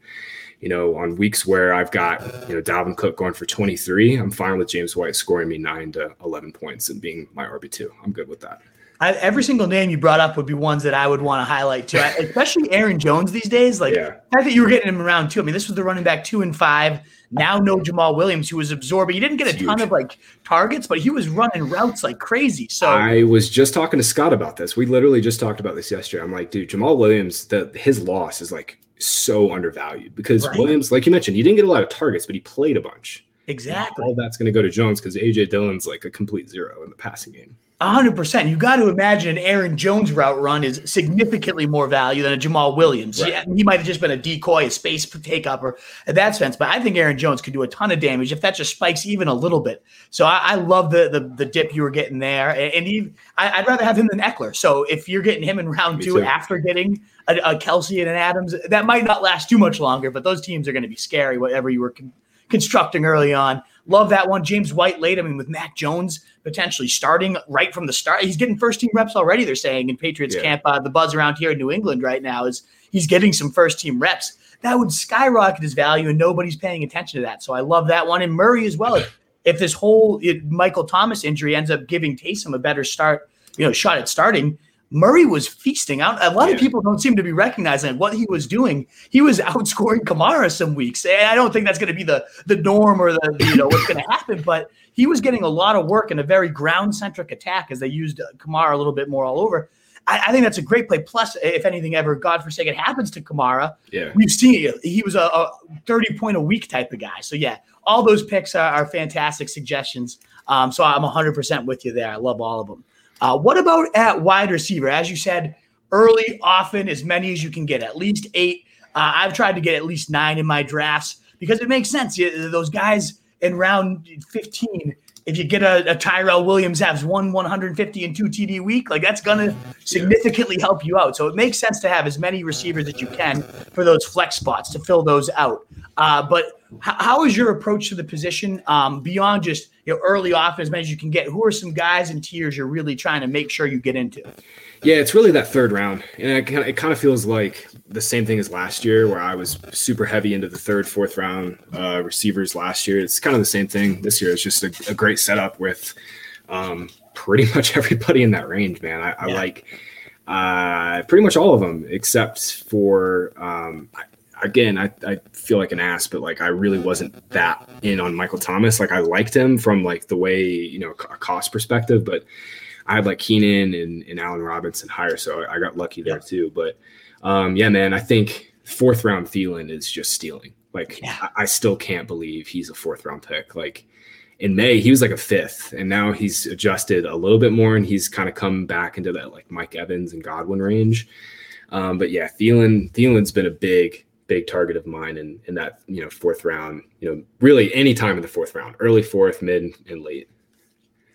you know, on weeks where I've got, you know, Dalvin Cook going for 23, I'm fine with James White scoring me nine to 11 points and being my RB2. I'm good with that. I, every single name you brought up would be ones that I would want to highlight too, I, especially Aaron Jones these days. Like, yeah. I think you were getting him around too. I mean, this was the running back two and five. Now, no Jamaal Williams, who was absorbing. He didn't get a ton of like targets, but he was running routes like crazy. So I was just talking to Scott about this. We literally just talked about this yesterday. I'm like, dude, Jamaal Williams, the his loss is like so undervalued because right. Williams, like you mentioned, he didn't get a lot of targets, but he played a bunch. Exactly. all that's going to go to Jones because AJ Dillon's like a complete zero in the passing game hundred percent. You got to imagine an Aaron Jones route run is significantly more value than a Jamaal Williams. Right. Yeah, he might have just been a decoy, a space take up, or in that sense. But I think Aaron Jones could do a ton of damage if that just spikes even a little bit. So I, I love the, the, the dip you were getting there, and, he, I, would rather have him than Ekeler. So if you're getting him in round two after getting a, a, Kelce and an Adams, that might not last too much longer. But those teams are going to be scary. Whatever you were con- constructing early on. Love that one. James White late. I mean, with Mac Jones potentially starting right from the start. He's getting first team reps already, they're saying in Patriots yeah. camp. Uh, the buzz around here in New England right now is he's getting some first team reps. That would skyrocket his value, and nobody's paying attention to that. So I love that one. And Murray as well. If, if this whole it, Michael Thomas injury ends up giving Taysom a better start, you know, shot at starting, Murray was feasting out. A lot yeah. of people don't seem to be recognizing what he was doing. He was outscoring Kamara some weeks. And I don't think that's going to be the the norm or the you know what's going to happen, but he was getting a lot of work in a very ground centric attack as they used Kamara a little bit more all over. I, I, think that's a great play. Plus, if anything ever, God forsake, it happens to Kamara, yeah, we've seen it. he was a, a thirty point a week type of guy. So yeah, all those picks are, are fantastic suggestions. Um, so I'm 100 percent with you there. I love all of them. Uh, what about at wide receiver? As you said, early, often, as many as you can get, at least eight. Uh, I've tried to get at least nine in my drafts because it makes sense. Those guys in round 15, if you get a, a Tyrell Williams has one 150 and two TD week, like that's going to significantly help you out. So it makes sense to have as many receivers as you can for those flex spots to fill those out. Uh, but how is your approach to the position um, beyond just you know early off as many as you can get? Who are some guys and tiers you're really trying to make sure you get into? Yeah, it's really that third round, and it kind of, it kind of feels like the same thing as last year, where I was super heavy into the third, fourth round uh, receivers last year. It's kind of the same thing this year. It's just a, a great setup with um, pretty much everybody in that range, man. I, I yeah. like uh, pretty much all of them except for um, again, I, I feel like an ass, but like I really wasn't that in on Michael Thomas. Like I liked him from like the way, you know, a cost perspective, but I had like Keenan and, and Allen Robinson higher. So I, I got lucky there too. But um, yeah, man, I think fourth round Thielen is just stealing. Like yeah. I, I still can't believe he's a fourth round pick. Like in May, he was like a fifth, and now he's adjusted a little bit more, and he's kind of come back into that like Mike Evans and Godwin range. Um, but yeah, Thielen Thielen's been a big big target of mine in, in that, you know, fourth round, you know, really any time in the fourth round, early fourth, mid and late.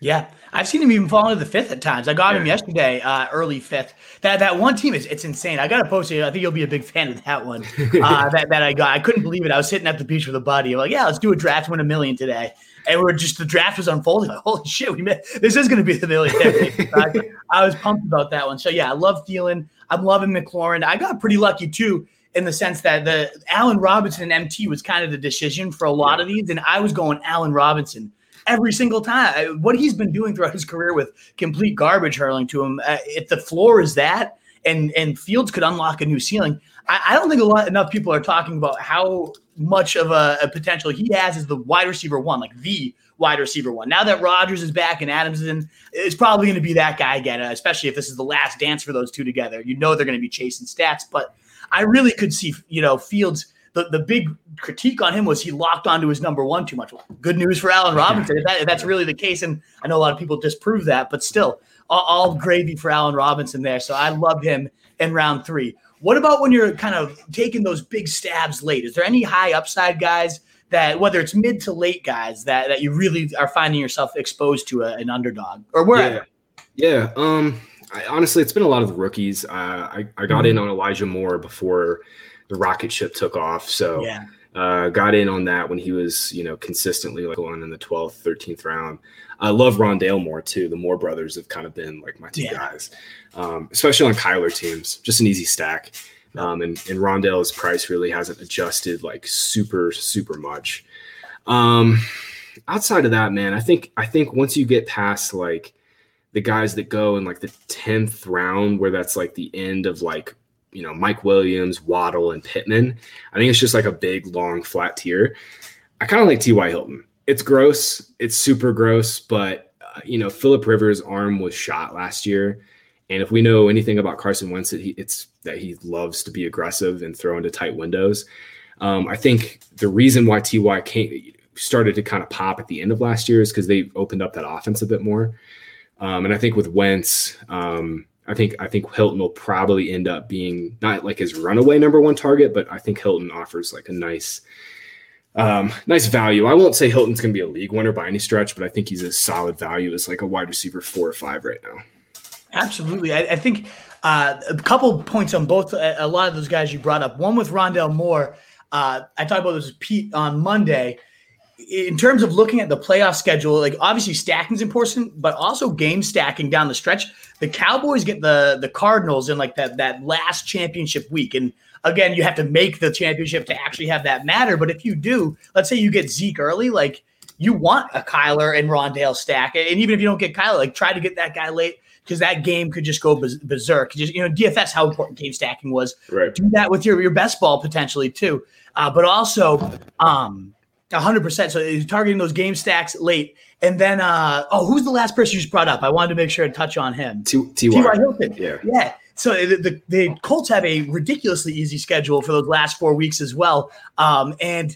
Yeah, I've seen him even fall into the fifth at times. I got him yesterday, uh, early fifth. That that one team is it's insane. I got to post it. I think you'll be a big fan of that one. Uh, that that I got. I couldn't believe it. I was sitting at the beach with a buddy. I'm like, yeah, let's do a draft, win a million today. And we are just the draft was unfolding. Like, holy shit, we made, this is going to be the million. I, I was pumped about that one. So yeah, I love Thielen. I'm loving McLaurin. I got pretty lucky too in the sense that the Allen Robinson MT was kind of the decision for a lot of these, and I was going Allen Robinson every single time. What he's been doing throughout his career with complete garbage hurling to him, uh, if the floor is that, and and Fields could unlock a new ceiling, I, I don't think a lot enough people are talking about how much of a, a, potential he has as the wide receiver one, like the wide receiver one. Now that Rodgers is back and Adams is in, it's probably going to be that guy again, especially if this is the last dance for those two together. You know they're going to be chasing stats, but I really could see, you know, Fields. The, the big critique on him was he locked onto his number one too much. Good news for Allen Robinson if, that, if that's really the case, and I know a lot of people disprove that, but still, all, all gravy for Allen Robinson there. So I love him in round three. What about when you're kind of taking those big stabs late? Is there any high upside guys that, whether it's mid to late guys, that, that you really are finding yourself exposed to a, an underdog or wherever? Yeah. yeah. Um, I, honestly, it's been a lot of the rookies. Uh, I, I got mm-hmm. in on Elijah Moore before the rocket ship took off. So yeah. uh, got in on that when he was, you know, consistently like going in the 12th, 13th round. I love Rondale Moore too. The Moore brothers have kind of been like my two yeah. guys, um, especially on Kyler teams. Just an easy stack. Um, and, and Rondale's price really hasn't adjusted like super, super much. Um, outside of that, man, I think I think once you get past like the guys that go in like the 10th round, where that's like the end of like, you know, Mike Williams, Waddle, and Pittman. I think it's just like a big, long, flat tier. I kind of like T.Y. Hilton. It's gross. It's super gross, but, uh, you know, Philip Rivers' arm was shot last year. And if we know anything about Carson Wentz, it's that he loves to be aggressive and throw into tight windows. Um, I think the reason why Ty came, started to kind of pop at the end of last year is because they opened up that offense a bit more. Um, and I think with Wentz, um, I think I think Hilton will probably end up being not like his runaway number one target, but I think Hilton offers like a nice, um, nice value. I won't say Hilton's going to be a league winner by any stretch, but I think he's a solid value as like a wide receiver four or five right now. Absolutely, I, I think uh, a couple points on both. A lot of those guys you brought up. One with Rondale Moore. Uh, I talked about this with Pete on Monday in terms of looking at the playoff schedule, like obviously stacking is important, but also game stacking down the stretch. The Cowboys get the the Cardinals in like that that last championship week, and again, you have to make the championship to actually have that matter. But if you do, let's say you get Zeke early, like you want a Kyler and Rondale stack, and even if you don't get Kyler, like try to get that guy late because that game could just go berserk. Just you know, DFS how important game stacking was. Right. Do that with your your best ball potentially too, uh, but also. um hundred percent. So he's targeting those game stacks late. And then, uh, oh, who's the last person you just brought up? I wanted to make sure to touch on him. T. T.Y. Hilton. Yeah. Yeah. So the, the, the, Colts have a ridiculously easy schedule for those last four weeks as well. Um, and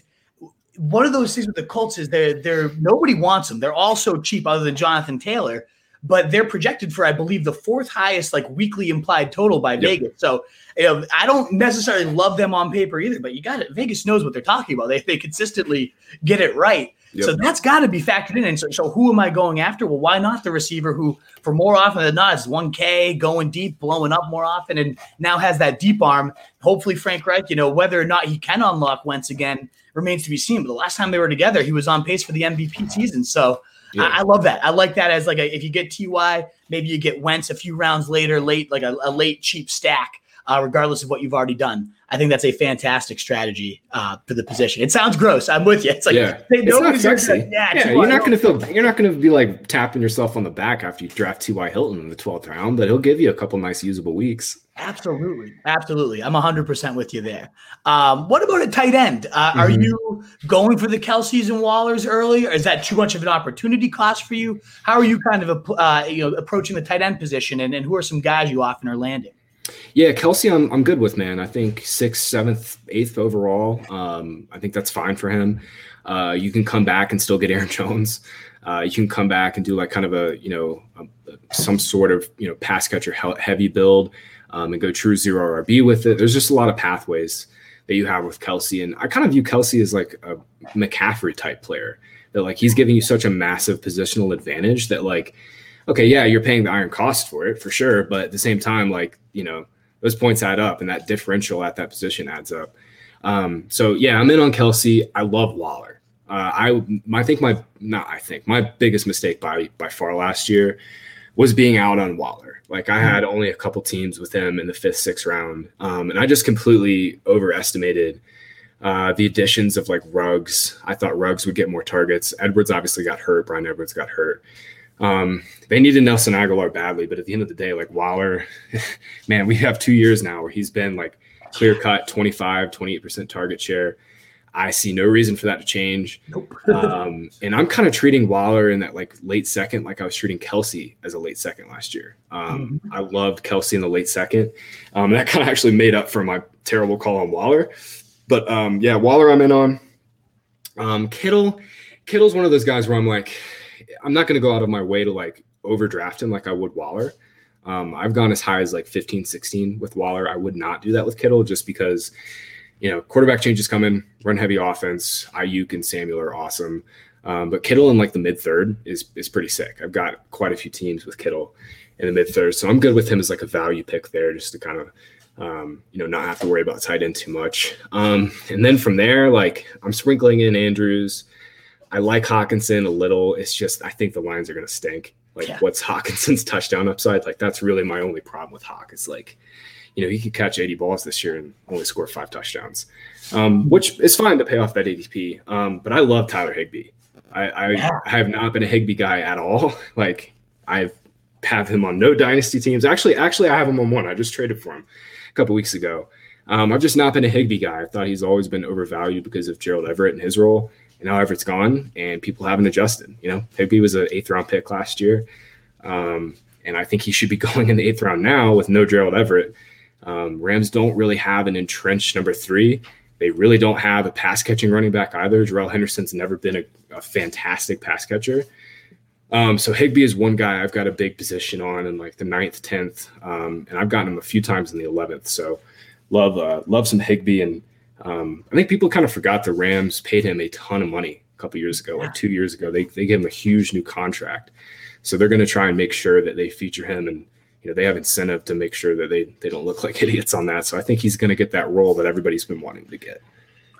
one of those things with the Colts is they're, they're nobody wants them. They're all so cheap other than Jonathan Taylor but they're projected for, I believe, the fourth highest like weekly implied total by yep. Vegas. So you know, I don't necessarily love them on paper either, but you got it. Vegas knows what they're talking about. They, they consistently get it right. Yep. So that's got to be factored in. And so, so who am I going after? Well, why not the receiver who, for more often than not, is 1K, going deep, blowing up more often, and now has that deep arm. Hopefully, Frank Reich, you know, whether or not he can unlock Wentz again remains to be seen. But the last time they were together, he was on pace for the MVP season. So yeah. I, I, love that. I like that as like a, if you get Ty, maybe you get Wentz a few rounds later, late like a, a late cheap stack, uh, regardless of what you've already done. I think that's a fantastic strategy uh, for the position. It sounds gross. I'm with you. It's like yeah, it's not sexy. yeah, yeah you're not going to feel. You're not going to be like tapping yourself on the back after you draft T.Y. Hilton in the 12th round, but he'll give you a couple nice usable weeks. Absolutely, absolutely. I'm 100 percent with you there. Um, what about a tight end? Uh, mm-hmm. Are you going for the Kelces and Wallers early, or is that too much of an opportunity cost for you? How are you kind of uh, you know approaching the tight end position, and, and who are some guys you often are landing? Yeah, Kelce, I'm I'm good with man. I think sixth, seventh, eighth overall. Um, I think that's fine for him. Uh, you can come back and still get Aaron Jones. Uh, you can come back and do like kind of a you know a, some sort of you know pass catcher heavy build um, and go true zero RB with it. There's just a lot of pathways that you have with Kelce, and I kind of view Kelce as like a McCaffrey type player. That like he's giving you such a massive positional advantage that like okay, yeah, you're paying the iron cost for it for sure, but at the same time, like you know, those points add up, and that differential at that position adds up. Um, so yeah, I'm in on Kelce. I love Waller. Uh, I I think my not I think my biggest mistake by by far last year was being out on Waller. Like I had only a couple teams with him in the fifth, sixth round, um, and I just completely overestimated uh, the additions of like Ruggs. I thought Ruggs would get more targets. Edwards obviously got hurt. Bryan Edwards got hurt. Um, they needed Nelson Agholor badly, but at the end of the day, like Waller, man, we have two years now where he's been like clear cut 25, 28% target share. I see no reason for that to change. Nope. um, and I'm kind of treating Waller in that like late second, like I was treating Kelce as a late second last year. Um, mm-hmm. I loved Kelce in the late second. Um, that kind of actually made up for my terrible call on Waller. But um, yeah, Waller, I'm in on. Um, Kittle, Kittle's one of those guys where I'm like, I'm not going to go out of my way to like overdraft him like I would Waller. Um, I've gone as high as like 15, 16 with Waller. I would not do that with Kittle just because you know, quarterback changes coming, run heavy offense. Aiyuk and Samuel are awesome. Um, but Kittle in like the mid third is is pretty sick. I've got quite a few teams with Kittle in the mid third, so I'm good with him as like a value pick there, just to kind of um, you know not have to worry about tight end too much. Um, and then from there, like I'm sprinkling in Andrews. I like Hockenson a little. It's just I think the lines are going to stink. Like, yeah. what's Hockenson's touchdown upside? Like, that's really my only problem with Hawk. Is like, you know, he could catch 80 balls this year and only score five touchdowns, um, which is fine to pay off that ADP. Um, but I love Tyler Higbee. I, I, yeah. I, have not been a Higbee guy at all. Like, I have him on no dynasty teams. Actually, actually, I have him on one. I just traded for him a couple weeks ago. Um, I've just not been a Higbee guy. I thought he's always been overvalued because of Gerald Everett and his role and however it's gone, and people haven't adjusted. You know, Higbee was an eighth round pick last year, um, and I think he should be going in the eighth round now with no Gerald Everett. Um, Rams don't really have an entrenched number three. They really don't have a pass catching running back either. Darrell Henderson's never been a, a fantastic pass catcher. Um, so Higbee is one guy I've got a big position on in like the ninth, tenth, um, and I've gotten him a few times in the eleventh. So love uh, love some Higbee and um, I think people kind of forgot the Rams paid him a ton of money a couple years ago, yeah. like two years ago. They they gave him a huge new contract, so they're going to try and make sure that they feature him, and you know they have incentive to make sure that they they don't look like idiots on that. So I think he's going to get that role that everybody's been wanting to get.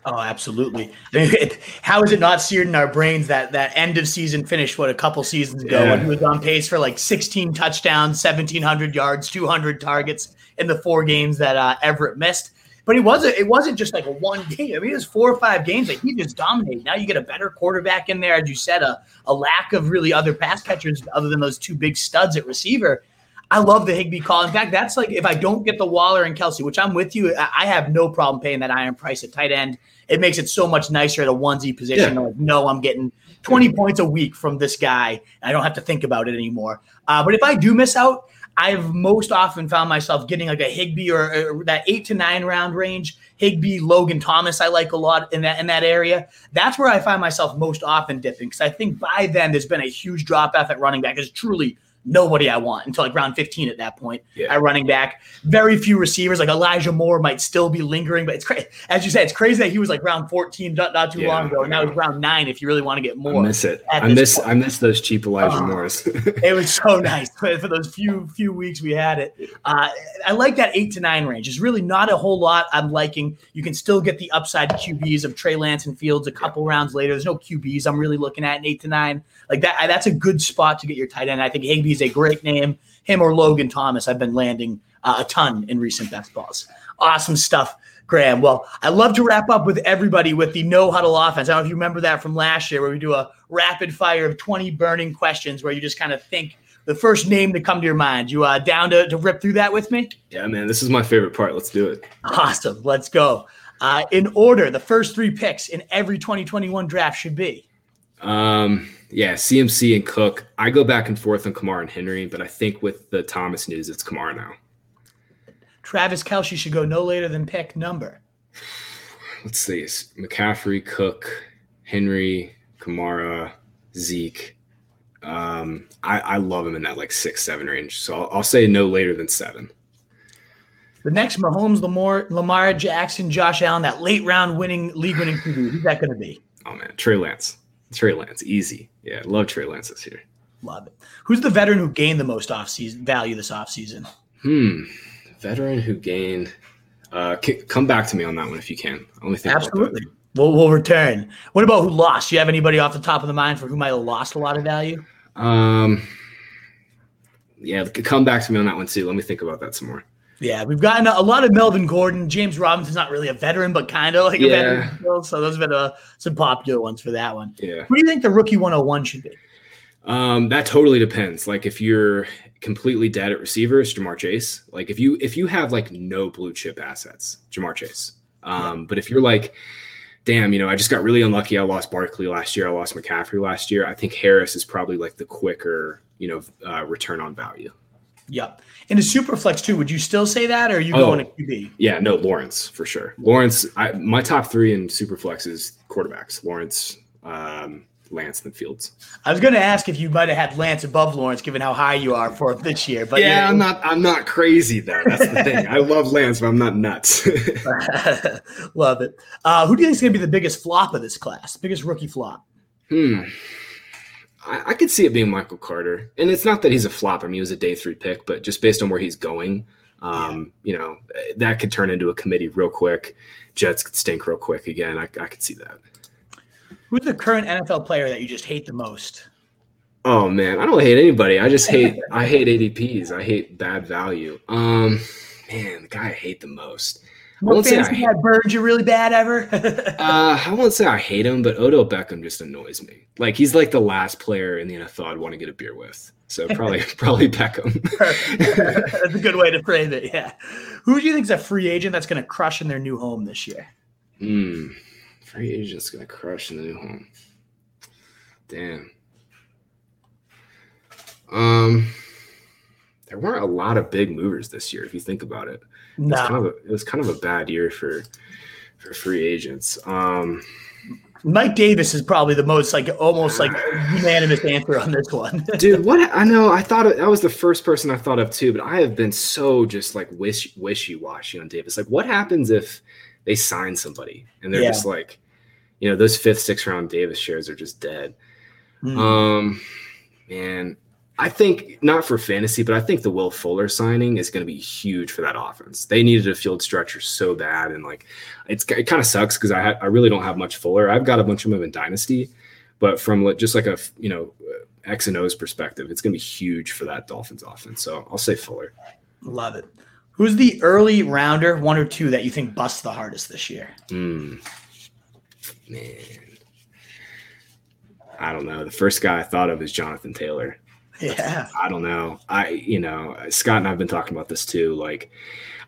Oh, absolutely. How is it not seared in our brains that that end of season finish, what, a couple seasons ago, yeah. when he was on pace for like 16 touchdowns, 1,700 yards, 200 targets in the four games that uh, Everett missed? But it wasn't. It wasn't just like a one game. I mean, it was four or five games that he just dominated. Now you get a better quarterback in there, as you said, a, a lack of really other pass catchers other than those two big studs at receiver. I love the Higbee call. In fact, that's like if I don't get the Waller and Kelce, which I'm with you, I have no problem paying that iron price at tight end. It makes it so much nicer at a onesie position. Yeah. Like, no, I'm getting 20 points a week from this guy. I don't have to think about it anymore. Uh, but if I do miss out, I've most often found myself getting like a Higbee or, or, that eight to nine round range. Higbee, Logan Thomas, I like a lot in that in that area. That's where I find myself most often dipping because I think by then there's been a huge drop off at running back. It's truly nobody I want until like round 15 at that point yeah. at running back. Very few receivers like Elijah Moore might still be lingering, but it's crazy. As you said, it's crazy that he was like round 14 not, not too yeah, long ago. And now he's round nine if you really want to get more. I miss it. I miss point. I miss those cheap Elijah oh, Moores. it was so nice for, for, those few few weeks we had it. Uh, I like that eight to nine range. It's really not a whole lot I'm liking. You can still get the upside QBs of Trey Lance and Fields a couple yeah. rounds later. There's no QBs I'm really looking at in eight to nine. Like that, that's a good spot to get your tight end. I think Higbee is a great name. Him or Logan Thomas, I've been landing uh, a ton in recent best balls. Awesome stuff, Graham. Well, I love to wrap up with everybody with the no huddle offense. I don't know if you remember that from last year, where we do a rapid fire of 20 burning questions where you just kind of think the first name to come to your mind. You uh, down to, to rip through that with me? Yeah, man, this is my favorite part. Let's do it. Awesome. Let's go. Uh, in order, the first three picks in every 2021 draft should be. Um, yeah, CMC and Cook. I go back and forth on Kamara and Henry, but I think with the Thomas news, it's Kamara now. Travis Kelce should go no later than pick number. Let's see. It's McCaffrey, Cook, Henry, Kamara, Zeke. Um, I, I love him in that like six, seven range. So I'll, I'll say no later than seven. The next Mahomes, Lamar, Lamar Jackson, Josh Allen, that late round winning league winning QB. Who's that going to be? Oh man, Trey Lance. Trey Lance, easy. Yeah, love Trey Lance this year. Love it. Who's the veteran who gained the most off season value this off season? Hmm, veteran who gained. Uh, come back to me on that one if you can. Only think absolutely. We'll, we'll return. What about who lost? Do you have anybody off the top of the mind for who might have lost a lot of value? Um, yeah, come back to me on that one too. Let me think about that some more. Yeah, we've gotten a, lot of Melvin Gordon. James Robinson's not really a veteran, but kind of like yeah. a veteran. So those have been uh, some popular ones for that one. Yeah. What do you think the rookie 101 should be? Um, that totally depends. Like if you're completely dead at receiver, it's Ja'Marr Chase. Like if you if you have like no blue chip assets, Ja'Marr Chase. Um, yeah. but if you're like, damn, you know, I just got really unlucky. I lost Barkley last year. I lost McCaffrey last year. I think Harris is probably like the quicker, you know, uh, return on value. Yep. In a super flex too, would you still say that, or are you oh, going to QB? Yeah, no, Lawrence for sure. Lawrence, I, my top three in super flex is quarterbacks: Lawrence, um, Lance than Fields. I was going to ask if you might have had Lance above Lawrence, given how high you are for this year. But yeah, I'm not. I'm not crazy though. That's the thing. I love Lance, but I'm not nuts. love it. Uh, who do you think is going to be the biggest flop of this class? Biggest rookie flop? Hmm. I, I could see it being Michael Carter, and it's not that he's a flop. I mean, he was a day three pick, but just based on where he's going, um, yeah. you know, that could turn into a committee real quick. Jets could stink real quick again. I, I could see that. Who's the current NFL player that you just hate the most? Oh man, I don't hate anybody. I just hate I hate ADPs. I hate bad value. Um, man, the guy I hate the most. Won't say hate, burned you really bad ever? uh, I won't say I hate him, but Odell Beckham just annoys me. Like he's like the last player in the NFL I'd want to get a beer with. So probably probably Beckham. that's a good way to frame it. Yeah. Who do you think is a free agent that's going to crush in their new home this year? Hmm. Free agent's going to crush in the new home. Damn. Um, there weren't a lot of big movers this year, if you think about it. No. It was kind of a, it was kind of a bad year for for free agents. Um, Mike Davis is probably the most like almost like unanimous answer on this one. Dude, what I know, I thought that was the first person I thought of too, but I have been so just like wish wishy washy on Davis. Like, what happens if they sign somebody and they're yeah. just like, you know, those fifth, sixth round Davis shares are just dead. Mm. Um, man, I think not for fantasy, but I think the Will Fuller signing is going to be huge for that offense. They needed a field stretcher so bad, and like it's it kind of sucks because I ha- I really don't have much Fuller. I've got a bunch of them in Dynasty, but from just like a you know X and O's perspective, it's going to be huge for that Dolphins offense. So I'll say Fuller. Love it. Who's the early rounder, one or two, that you think busts the hardest this year? Mm. Man, I don't know. The first guy I thought of is Jonathan Taylor. Yeah. I don't know. I, you know, Scott and I've been talking about this too. Like,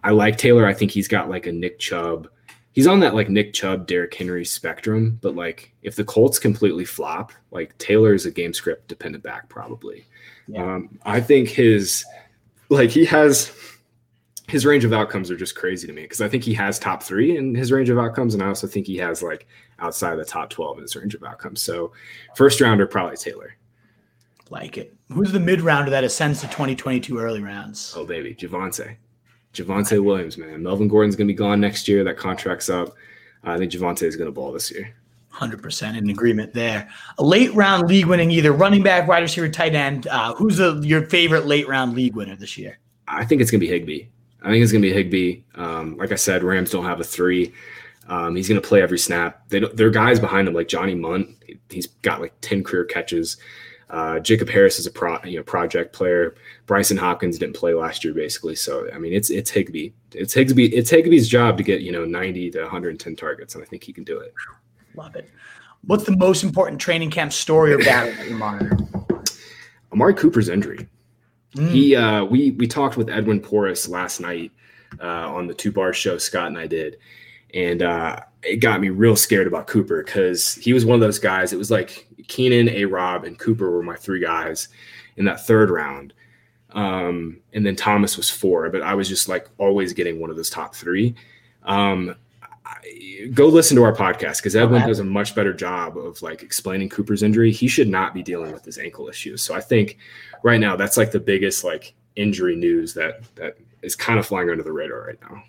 I like Taylor. I think he's got like a Nick Chubb. He's on that like Nick Chubb, Derrick Henry spectrum. But like, if the Colts completely flop, like Taylor is a game script dependent back probably. Yeah. Um, I think his, like, he has his range of outcomes are just crazy to me because I think he has top three in his range of outcomes, and I also think he has like outside of the top twelve in his range of outcomes. So, first rounder probably Taylor. Like it. Who's the mid rounder that ascends to 2022 early rounds? Oh, baby. Javonte. Javonte Williams, man. Melvin Gordon's going to be gone next year. That contract's up. I think Javonte is going to ball this year. 100% in agreement there. A late round league winning either running back, wide receiver, tight end. Uh, who's the, your favorite late round league winner this year? I think it's going to be Higbee. I think it's going to be Higbee. Um, like I said, Rams don't have a three. Um, he's going to play every snap. They there are guys behind him like Johnny Mundt. He's got like 10 career catches. Uh, Jacob Harris is a pro, you know, project player. Brycen Hopkins didn't play last year, basically. So I mean, it's it's Higbee. It's Higbee. It's Higbee's job to get you know 90 to 110 targets, and I think he can do it. Love it. What's the most important training camp story or battle that you monitor? Amari Cooper's injury. Mm. He uh, we we talked with Edwin Porras last night uh, on the two bar show Scott and I did, and uh, it got me real scared about Cooper because he was one of those guys. It was like Keenan, A Rob, and Cooper were my three guys in that third round. Um, and then Thomas was four, but I was just like always getting one of those top three. Um, I, go listen to our podcast because Edwin does a much better job of like explaining Cooper's injury. He should not be dealing with his ankle issues. So I think right now that's like the biggest like injury news that that is kind of flying under the radar right now.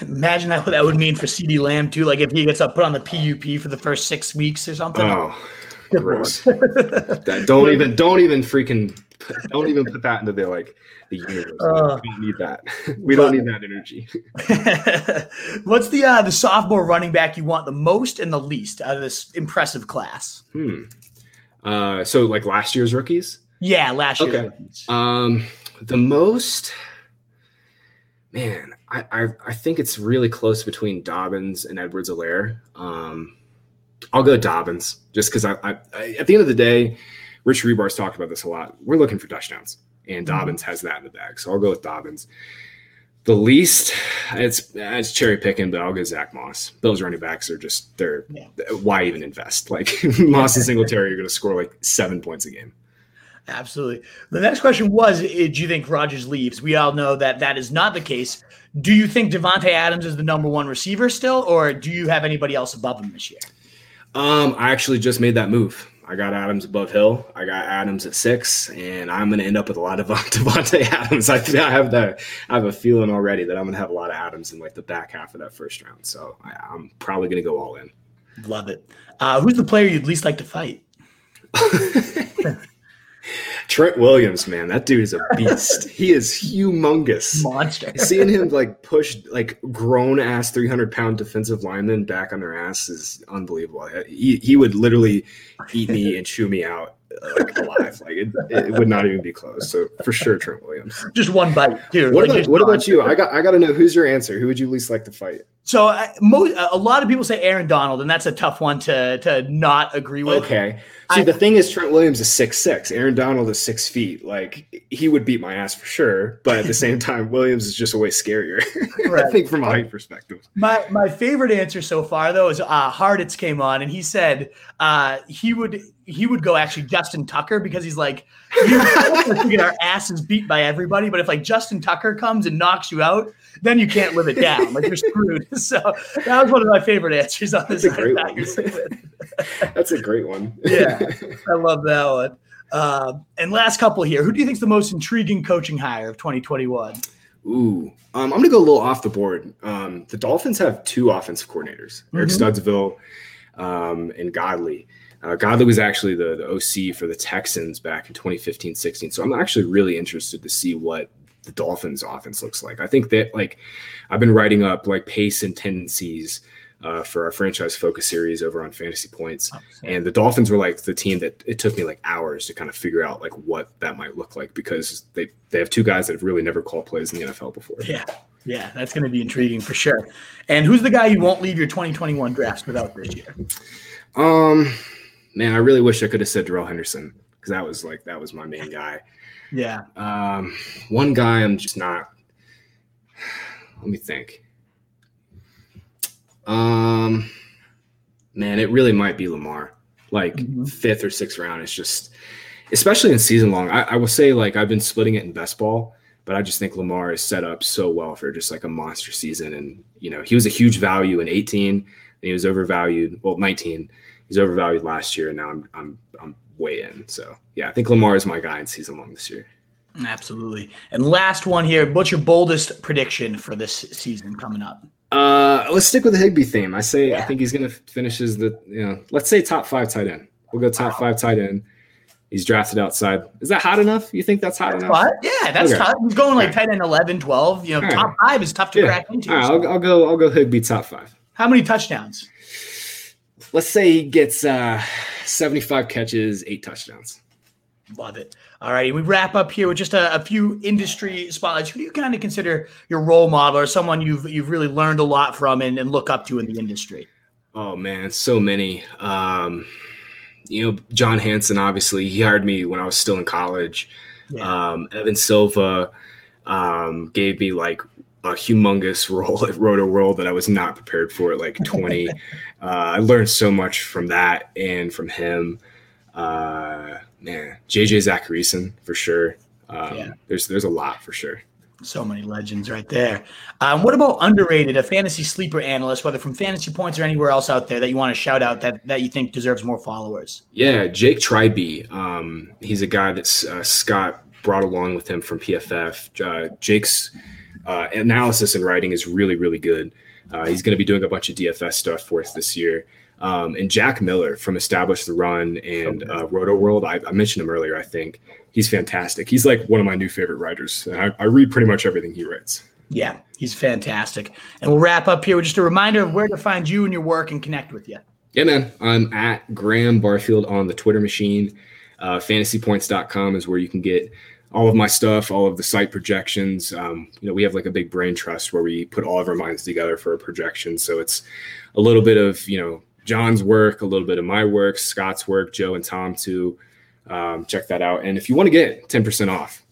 Imagine that what that would mean for CeeDee Lamb too. Like if he gets up put on the PUP for the first six weeks or something. Oh, gross. that, don't even don't even freaking don't even put that into the like the universe. Uh, we don't need that. We don't need that energy. What's the uh the sophomore running back you want the most and the least out of this impressive class? Hmm. Uh, so like last year's rookies. Yeah, last year's okay. rookies. Um, the most. Man, I, I, I think it's really close between Dobbins and Edwards-Helaire. Um, I'll go Dobbins just because I, I, I, at the end of the day, Rich Hribar's talked about this a lot. We're looking for touchdowns, and mm-hmm. Dobbins has that in the bag. So I'll go with Dobbins. The least, it's it's cherry picking, but I'll go Zach Moss. Those running backs are just they're yeah. why even invest? Like Moss and Singletary are going to score like seven points a game. Absolutely. The next question was: Do you think Rodgers leaves? We all know that that is not the case. Do you think Davante Adams is the number one receiver still, or do you have anybody else above him this year? Um, I actually just made that move. I got Adams above Hill. I got Adams at six, and I'm going to end up with a lot of Davante Adams. I, I have that. I have a feeling already that I'm going to have a lot of Adams in like the back half of that first round. So I, I'm probably going to go all in. Love it. Uh, who's the player you'd least like to fight? Trent Williams, man, that dude is a beast. he is humongous. Monster. Seeing him like push like grown ass 300 pound defensive linemen back on their ass is unbelievable. He, he would literally eat me and chew me out uh, like alive. Like it, it would not even be close. So for sure, Trent Williams. Just one bite, too. What, Like, about, what about you? I got I got to know who's your answer. Who would you least like to fight? So uh, mo- a lot of people say Aaron Donald, and that's a tough one to to not agree with. Okay. See, I- the thing is, Trent Williams is six six. Aaron Donald is six feet. Like he would beat my ass for sure. But at the same time, Williams is just a way scarier. I think from a height perspective. My my favorite answer so far though is uh Harditz came on and he said uh he would he would go actually Justin Tucker because he's like you get our asses beat by everybody, but if like Justin Tucker comes and knocks you out, then you can't live it down. Like you're screwed. So that was one of my favorite answers on this. That's a great one. thought you said. That's a great one. Yeah. I love that one. Uh, and last couple here. Who do you think is the most intriguing coaching hire of 2021? Ooh, um, I'm gonna go a little off the board. Um, the Dolphins have two offensive coordinators, Eric Mhm. Studesville um, and Godsey. Uh, Godsey was actually the, the OC for the Texans back in 2015-16. So I'm actually really interested to see what the Dolphins offense looks like. I think that like I've been writing up like pace and tendencies uh, for our franchise focus series over on Fantasy Points. And the Dolphins were like the team that it took me like hours to kind of figure out like what that might look like because they they have two guys that have really never called plays in the NFL before. Yeah. Yeah, that's going to be intriguing for sure. And who's the guy you won't leave your 2021 drafts without this year? Um, man, I really wish I could have said Darrell Henderson because that was like that was my main guy. Yeah. Um, one guy I'm just not. Let me think. Um, man, it really might be Lamar. Like Mhm. fifth or sixth round. It's just, especially in season long. I, I will say like I've been splitting it in best ball, but I just think Lamar is set up so well for just like a monster season. And you know he was a huge value in 18, and he was overvalued. Well, 19, he's overvalued last year, and now I'm I'm I'm way in. So yeah, I think Lamar is my guy in season long this year. Absolutely. And last one here. What's your boldest prediction for this season coming up? Uh, let's stick with the Higbee theme. I say I think he's gonna finish as the you know let's say top five tight end. We'll go top five tight end. He's drafted outside. Is that hot enough? You think that's hot enough? What? Yeah, that's Okay. tough. He's going like ten and 11, 12. You know, All right. top five is tough to Yeah. crack into. All right, so. I'll, I'll go. I'll go Higbee top five. How many touchdowns? Let's say he gets uh, seventy-five catches, eight touchdowns. Love it. All right. We wrap up here with just a, a few industry spotlights. Who do you kind of consider your role model or someone you've you've really learned a lot from and, and look up to in the industry? Oh man, so many. Um, you know, John Hansen. Obviously, he hired me when I was still in college. Yeah. Um, Evan Silva um, gave me like a humongous role at Rotoworld that I was not prepared for at like 20. uh, I learned so much from that and from him. Uh, man, JJ Zachariason for sure. Um, Yeah. There's there's a lot for sure. So many legends right there. Um, what about underrated, a fantasy sleeper analyst, whether from Fantasy Points or anywhere else out there that you want to shout out that, that you think deserves more followers? Yeah, Jake Tribbey. Um, he's a guy that uh, Scott brought along with him from PFF. Uh, Jake's uh, analysis and writing is really, really good. Uh, he's going to be doing a bunch of DFS stuff for us this year. Um, and Jack Miller from Establish the Run and uh, Rotoworld. I, I mentioned him earlier. I think he's fantastic. He's like one of my new favorite writers. I, I read pretty much everything he writes. Yeah, he's fantastic. And we'll wrap up here with just a reminder of where to find you and your work and connect with you. Yeah, man. I'm at Graham Barfield on the Twitter machine. Uh, fantasypoints.com is where you can get all of my stuff, all of the site projections. Um, you know, we have like a big brain trust where we put all of our minds together for a projection. So it's a little bit of, you know, John's work, a little bit of my work, Scott's work, Joe and Tom too. Um, check that out. And if you want to get 10% off,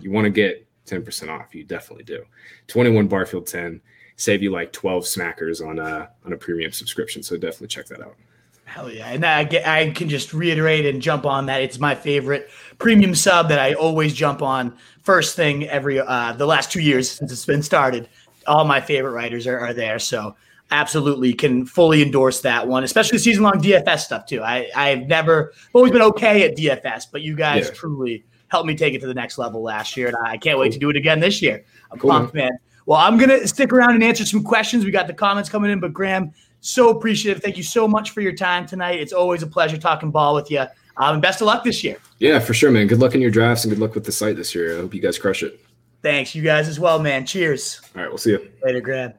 you want to get 10% off, you definitely do. 21 Barfield 10 save you like 12 smackers on a on a premium subscription. So definitely check that out. Hell yeah. And I, get, I can just reiterate and jump on that. It's my favorite premium sub that I always jump on first thing every, uh, the last two years since it's been started. All my favorite writers are, are there. So absolutely can fully endorse that one, especially the season long DFS stuff too. I I've never always been okay at DFS, but you guys yeah. truly helped me take it to the next level last year, and I can't wait to do it again this year. I'm cool. pumped, man. Well, I'm gonna stick around and answer some questions. We got the comments coming in, but Graham, so appreciative. Thank you so much for your time tonight. It's always a pleasure talking ball with you. Um, best of luck this year. Yeah, for sure, man. Good luck in your drafts and good luck with the site this year. I hope you guys crush it. Thanks, you guys as well, man. Cheers. All right, we'll see you later, Graham.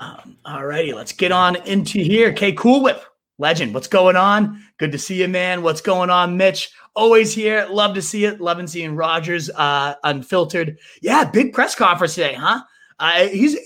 Um, all righty, let's get on into here. Okay, Cool Whip, legend. What's going on? Good to see you, man. What's going on, Mitch? Always here. Love to see it. Loving seeing Rodgers uh, unfiltered. Yeah, big press conference today, huh? Uh, he's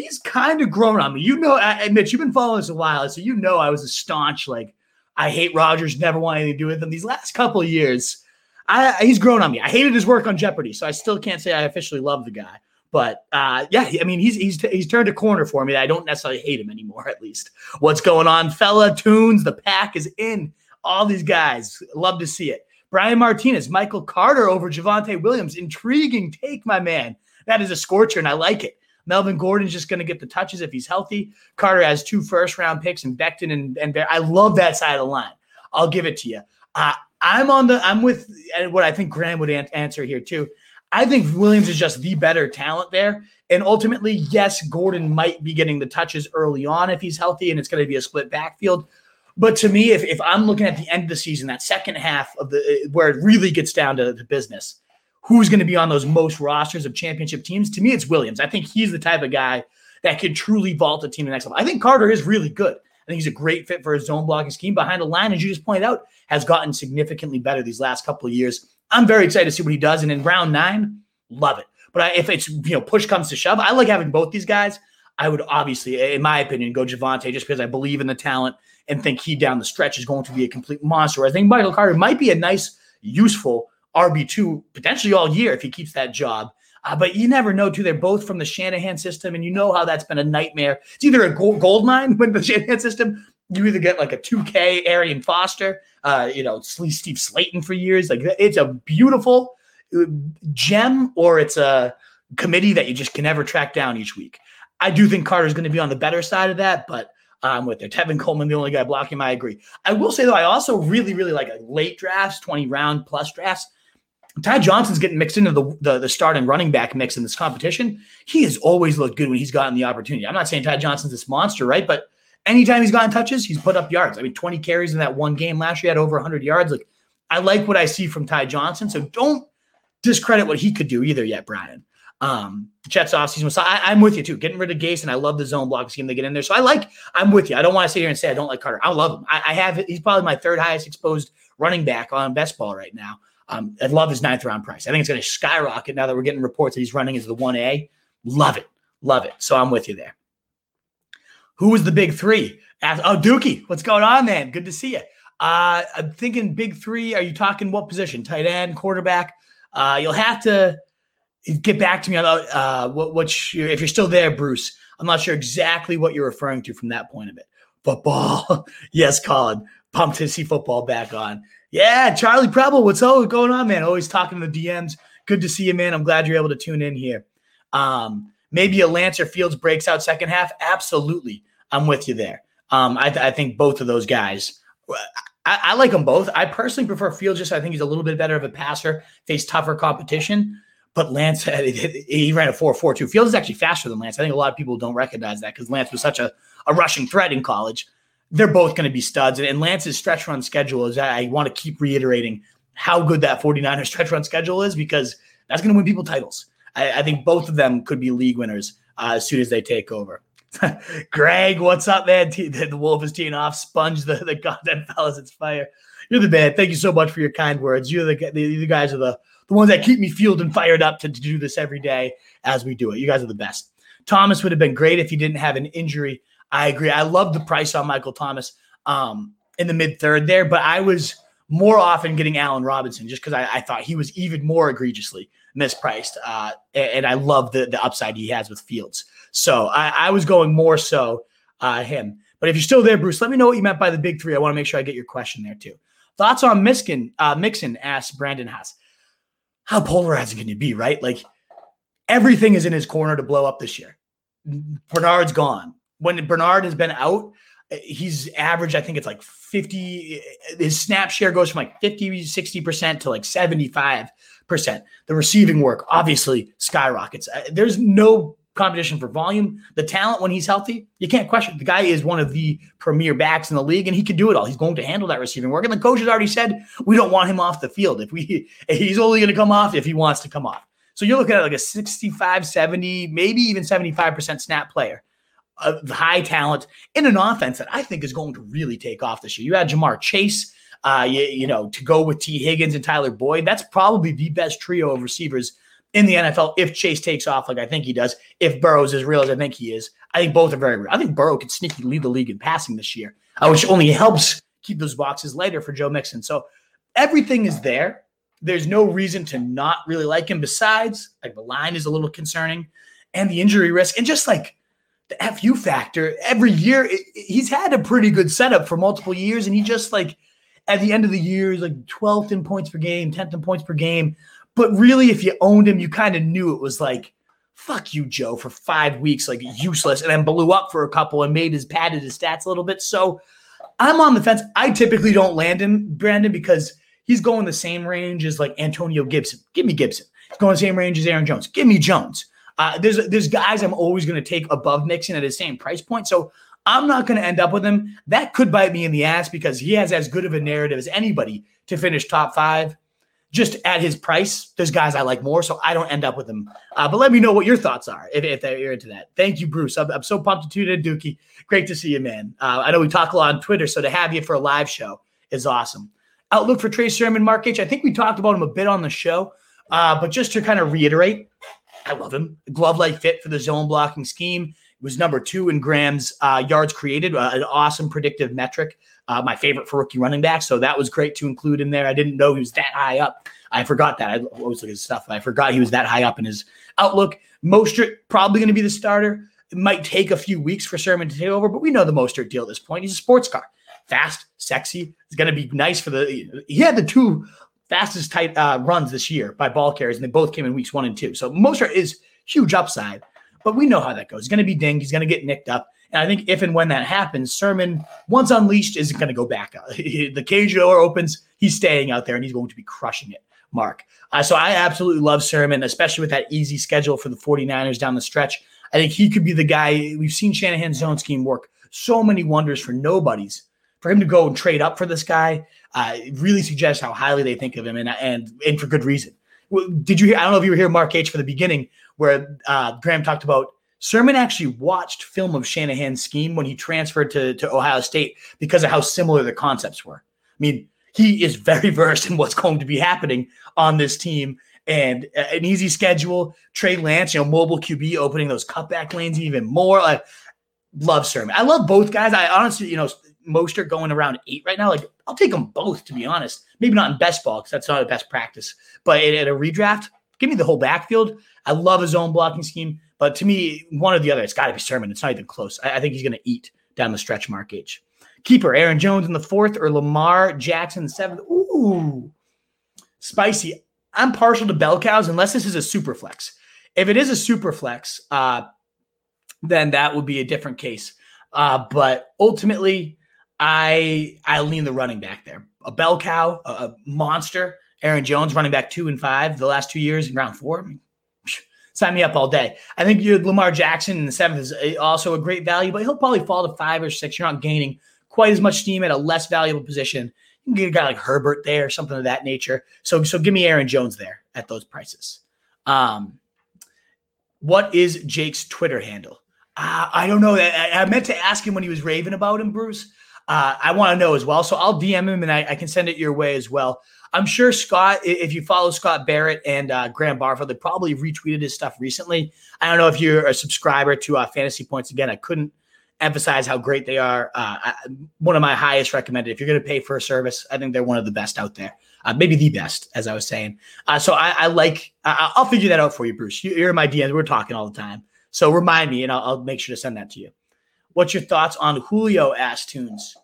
he's kind of grown on me. You know, uh, Mitch, you've been following us a while, so you know I was a staunch like I hate Rodgers, never want anything to do with him. These last couple of years, I, he's grown on me. I hated his work on Jeopardy, so I still can't say I officially love the guy. But uh, yeah, I mean, he's he's he's turned a corner for me. I don't necessarily hate him anymore. At least, what's going on, fella? Tunes, the pack is in. All these guys, love to see it. Brian Martinez, Michael Carter over Javonte Williams. Intriguing take, my man. That is a scorcher, and I like it. Melvin Gordon's just going to get the touches if he's healthy. Carter has two first round picks, and Becton and, and Bear. I love that side of the line. I'll give it to you. Uh, I'm on the. I'm with what I think Graham would an- answer here too. I think Williams is just the better talent there. And ultimately, yes, Gordon might be getting the touches early on if he's healthy and it's going to be a split backfield. But to me, if, if I'm looking at the end of the season, that second half of the where it really gets down to the business, who's going to be on those most rosters of championship teams? To me, it's Williams. I think he's the type of guy that could truly vault a team to the next level. I think Carter is really good. I think he's a great fit for his zone blocking scheme behind the line, as you just pointed out, has gotten significantly better these last couple of years. I'm very excited to see what he does. And in round nine, love it. But I, if it's you know push comes to shove, I like having both these guys. I would obviously, in my opinion, go Javonte just because I believe in the talent and think he down the stretch is going to be a complete monster. I think Michael Carter might be a nice, useful RB2 potentially all year if he keeps that job. Uh, but you never know, too. They're both from the Shanahan system, and you know how that's been a nightmare. It's either a gold, gold mine with the Shanahan system. You either get like a 2K Arian Foster, uh, you know, Steve Slaton for years. Like it's a beautiful uh, gem, or it's a committee that you just can never track down each week. I do think Carter's going to be on the better side of that, but I'm with it. Tevin Coleman, the only guy blocking him. I agree. I will say though, I also really, really like late drafts, 20 round plus drafts. Ty Johnson's getting mixed into the, the, the start and running back mix in this competition. He has always looked good when he's gotten the opportunity. I'm not saying Ty Johnson's this monster, right? But anytime he's gotten touches, he's put up yards. I mean, 20 carries in that one game last year, had over 100 yards. Like, I like what I see from Ty Johnson. So don't discredit what he could do either yet, Brian. Um, Jets offseason. So I, am with you too. Getting rid of Gase, and I love the zone block scheme they get in there. So I like. I'm with you. I don't want to sit here and say I don't like Carter. I love him. I, I have. He's probably my third highest exposed running back on best ball right now. Um, I love his ninth round price. I think it's going to skyrocket now that we're getting reports that he's running as the 1A. Love it. Love it. So I'm with you there. Who was the big three? oh, Dookie, what's going on, man? Good to see you. Uh, I'm thinking big three. Are you talking what position? Tight end, quarterback? Uh, you'll have to get back to me about uh, what, what if you're still there, Bruce. I'm not sure exactly what you're referring to from that point of it. Football. yes, Colin. Pumped to see football back on. Yeah, Charlie Preble, what's going on, man? Always talking to the DMs. Good to see you, man. I'm glad you're able to tune in here. Um, maybe a Lancer Fields breaks out second half. Absolutely. I'm with you there. Um, I, th- I, think both of those guys, I, I, like them both. I personally prefer Fields just I think he's a little bit better of a passer, face tougher competition. But Lance, he ran a 4 4 2. Fields is actually faster than Lance. I think a lot of people don't recognize that because Lance was such a, a rushing threat in college they're both going to be studs. And, Lance's stretch run schedule is, I want to keep reiterating how good that 49er stretch run schedule is because that's going to win people titles. I, I, think both of them could be league winners uh, as soon as they take over. Greg, what's up, man? the, the Wolf is teeing off. Sponge the, the goddamn fellas. It's fire. You're the man. Thank you so much for your kind words. You're the, the, the guys are the, the ones that keep me fueled and fired up to, to do this every day as we do it. You guys are the best. Thomas would have been great if he didn't have an injury I agree. I love the price on Michael Thomas um, in the mid third there, but I was more often getting Allen Robinson just because I, I, thought he was even more egregiously mispriced. Uh, and, and, I love the, the upside he has with Fields. So I, I was going more so uh, him. But if you're still there, Bruce, let me know what you meant by the big three. I want to make sure I get your question there too. Thoughts on Miskin, uh, Mixon asks Brandon Haas. How polarizing can you be, right? Like everything is in his corner to blow up this year. Bernard's gone. When Bernard has been out, he's averaged, I think it's like 50. His snap share goes from like 50, 60% to like 75%. The receiving work obviously skyrockets. Uh, there's no competition for volume. The talent when he's healthy, you can't question. The guy is one of the premier backs in the league, and he can do it all. He's going to handle that receiving work. And the coach has already said we don't want him off the field. If we, he's only going to come off if he wants to come off. So you're looking at like a 65, 70, maybe even 75% snap player of high talent in an offense that I think is going to really take off this year. You had Ja'Marr Chase, uh, you, you know, to go with Tee Higgins and Tyler Boyd. That's probably the best trio of receivers in the NFL if Chase takes off like I think he does. If Burrow's as real as I think he is, I think both are very real. I think Burrow could sneaky lead the league in passing this year, uh, which only helps keep those boxes lighter for Joe Mixon. So everything is there. There's no reason to not really like him. Besides, like the line is a little concerning, and the injury risk, and just like the FU factor. Every year, it, he's had a pretty good setup for multiple years, and he just like at the end of the year, he's like 12th in points per game, 10th in points per game. But really, if you owned him, you kind of knew it was like, fuck you, Joe, for five weeks, like useless, and then blew up for a couple and made his padded his stats a little bit. So I'm on the fence. I typically don't land him, Brandon, because he's going the same range as like Antonio Gibson. Give me Gibson. He's going the same range as Aaron Jones. Give me Jones. There's there's guys I'm always going to take above Mixon at his same price point. So I'm not going to end up with him. That could bite me in the ass because he has as good of a narrative as anybody to finish top five. Just at his price, there's guys I like more, so I don't end up with him. Uh, but let me know what your thoughts are if, if you're into that. Thank you, Bruce. I'm, I'm so pumped to tune in, Dookie. Great to see you, man. Uh, I know we talk a lot on Twitter, so to have you for a live show is awesome. Outlook for Trey Sermon, Mark H. I think we talked about him a bit on the show, uh, but just to kind of reiterate, I love him. Glove like fit for the zone blocking scheme. was number two in Graham's uh, yards created, uh, an awesome predictive metric. Uh, my favorite for rookie running back. So that was great to include in there. I didn't know he was that high up. I forgot that. I always look at his stuff. I forgot he was that high up in his outlook. Mostert probably going to be the starter. It might take a few weeks for Sermon to take over, but we know the Mostert deal at this point. He's a sports car, fast, sexy. It's going to be nice for the. He had the two fastest tight uh, runs this year by ball carriers, and they both came in weeks one and two. So Mostert is huge upside, but we know how that goes. He's going to be dinged. He's going to get nicked up. And I think if and when that happens, Sermon, once unleashed, isn't going to go back. the cage door opens. He's staying out there, and he's going to be crushing it. Mark. Uh, so I absolutely love Sermon, especially with that easy schedule for the 49ers down the stretch. I think he could be the guy. We've seen Shanahan's zone scheme work so many wonders for nobodies. For him to go and trade up for this guy uh, really suggests how highly they think of him, and and and for good reason. Did you hear? I don't know if you were here, Mark H, for the beginning, where uh, Graham talked about Sermon actually watched film of Shanahan's scheme when he transferred to, to Ohio State because of how similar the concepts were. I mean, he is very versed in what's going to be happening on this team and an easy schedule. Trey Lance, you know, mobile QB opening those cutback lanes even more. Like, love Sermon. I love both guys. I honestly, you know, Mostert going around eight right now. Like, I'll take them both, to be honest. Maybe not in best ball because that's not a best practice, but at a redraft, give me the whole backfield. I love his own blocking scheme, but to me, one or the other, it's got to be Sermon. It's not even close. I, I think he's going to eat down the stretch, Mark H. Keeper, Aaron Jones in the fourth or Lamar Jackson seventh. Ooh, spicy. I'm partial to bell cows unless this is a super flex. If it is a super flex, uh, then that would be a different case. Uh, but ultimately, I I lean the running back there. A bell cow, a, a monster. Aaron Jones running back two and five the last two years in round four. I mean, sign me up all day. I think you Lamar Jackson in the seventh is also a great value, but he'll probably fall to five or six. You're not gaining quite as much steam at a less valuable position. You can get a guy like Herbert there, or something of that nature. So, so give me Aaron Jones there at those prices. Um, what is Jake's Twitter handle? Uh, I don't know. I, I, meant to ask him when he was raving about him, Bruce. Uh, I want to know as well. So I'll DM him and I, I, can send it your way as well. I'm sure Scott, if you follow Scott Barrett and uh, Graham Barfield, they probably retweeted his stuff recently. I don't know if you're a subscriber to uh, Fantasy Points. Again, I couldn't emphasize how great they are. Uh, one of my highest recommended. If you're going to pay for a service, I think they're one of the best out there. Uh, maybe the best, as I was saying. Uh, so I, I like. I, will figure that out for you, Bruce. You, are in my DMs. We're talking all the time. So remind me, and I'll, I'll, make sure to send that to you. What's your thoughts on Julio ass tunes?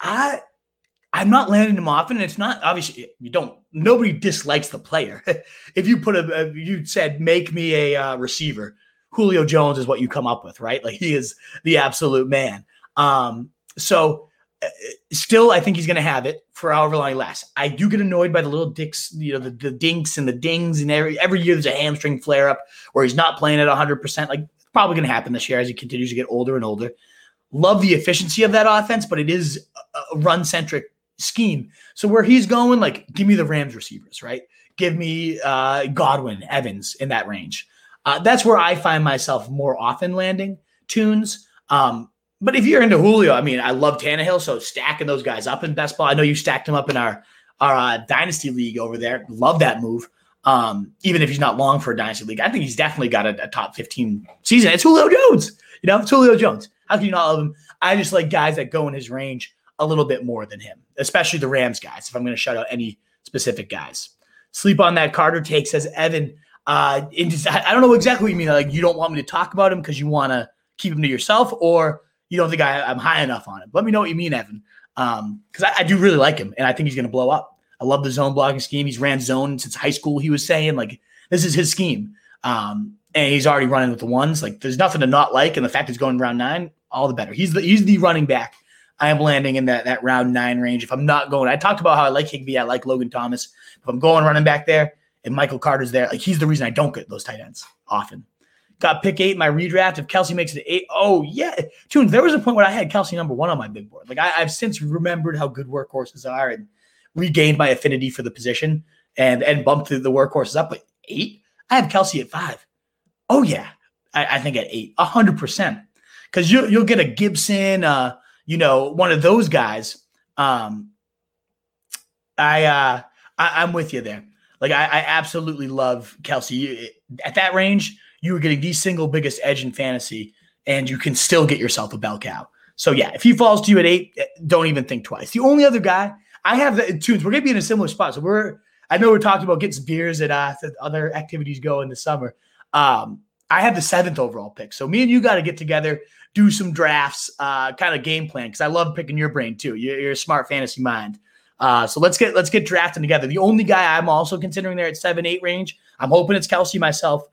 I I'm not landing him often, and it's not obviously you don't. Nobody dislikes the player. if you put a, you said make me a uh, receiver, Julio Jones is what you come up with, right? Like he is the absolute man. Um, so uh, still, I think he's going to have it for however long he lasts. I do get annoyed by the little dicks, you know, the, the dinks and the dings, and every every year there's a hamstring flare up where he's not playing at 100. percent Like probably going to happen this year as he continues to get older and older. Love the efficiency of that offense, but it is a run centric scheme. So where he's going, like, give me the Rams receivers, right? Give me uh, Godwin, Evans in that range. Uh, that's where I find myself more often landing tunes. Um, but if you're into Julio, I mean, I love Tannehill, so stacking those guys up in best ball. I know you stacked him up in our our uh, dynasty league over there. Love that move. Um, even if he's not long for a dynasty league, I think he's definitely got a, a top 15 season. It's Julio Jones. You know, it's Julio Jones. How can you not love him? I just like guys that go in his range a little bit more than him, especially the Rams guys. If I'm going to shout out any specific guys, sleep on that. Carter take says Evan. Uh, just, I don't know exactly what you mean. Like you don't want me to talk about him because you want to keep him to yourself, or you don't think I, am high enough on him. Let me know what you mean, Evan. Um, because I, I, do really like him, and I think he's going to blow up. I love the zone blocking scheme. He's ran zone since high school. He was saying like this is his scheme, um, and he's already running with the ones. Like there's nothing to not like, and the fact he's going round nine, all the better. He's the he's the running back. I am landing in that that round nine range. If I'm not going, I talked about how I like Higbee. I like Logan Thomas. If I'm going running back there, and Michael Carter's there. Like he's the reason I don't get those tight ends often. Got pick eight in my redraft. If Kelce makes it eight, oh yeah, tunes. There was a point where I had Kelce number one on my big board. Like I, have since remembered how good workhorses are and regained my affinity for the position and and bumped the, the workhorses up. But eight, I have Kelce at five. Oh yeah, I, I think at eight, a hundred percent, Because you you'll get a Gibson, uh, you know, one of those guys. Um, I uh, I, I'm with you there. Like I, I absolutely love Kelce. You, at that range, you are getting the single biggest edge in fantasy, and you can still get yourself a bell cow. So yeah, if he falls to you at eight, eh, don't even think twice. The only other guy I have the tunes. We're gonna be in a similar spot. So we're I know we're talking about getting beers and uh, other activities go in the summer. Um, I have the seventh overall pick. So me and you got to get together, do some drafts, uh, kind of game plan because I love picking your brain too. You're, you're a smart fantasy mind. Uh, so let's get let's get drafting together. The only guy I'm also considering there at seven eight range. I'm hoping it's Kelce myself.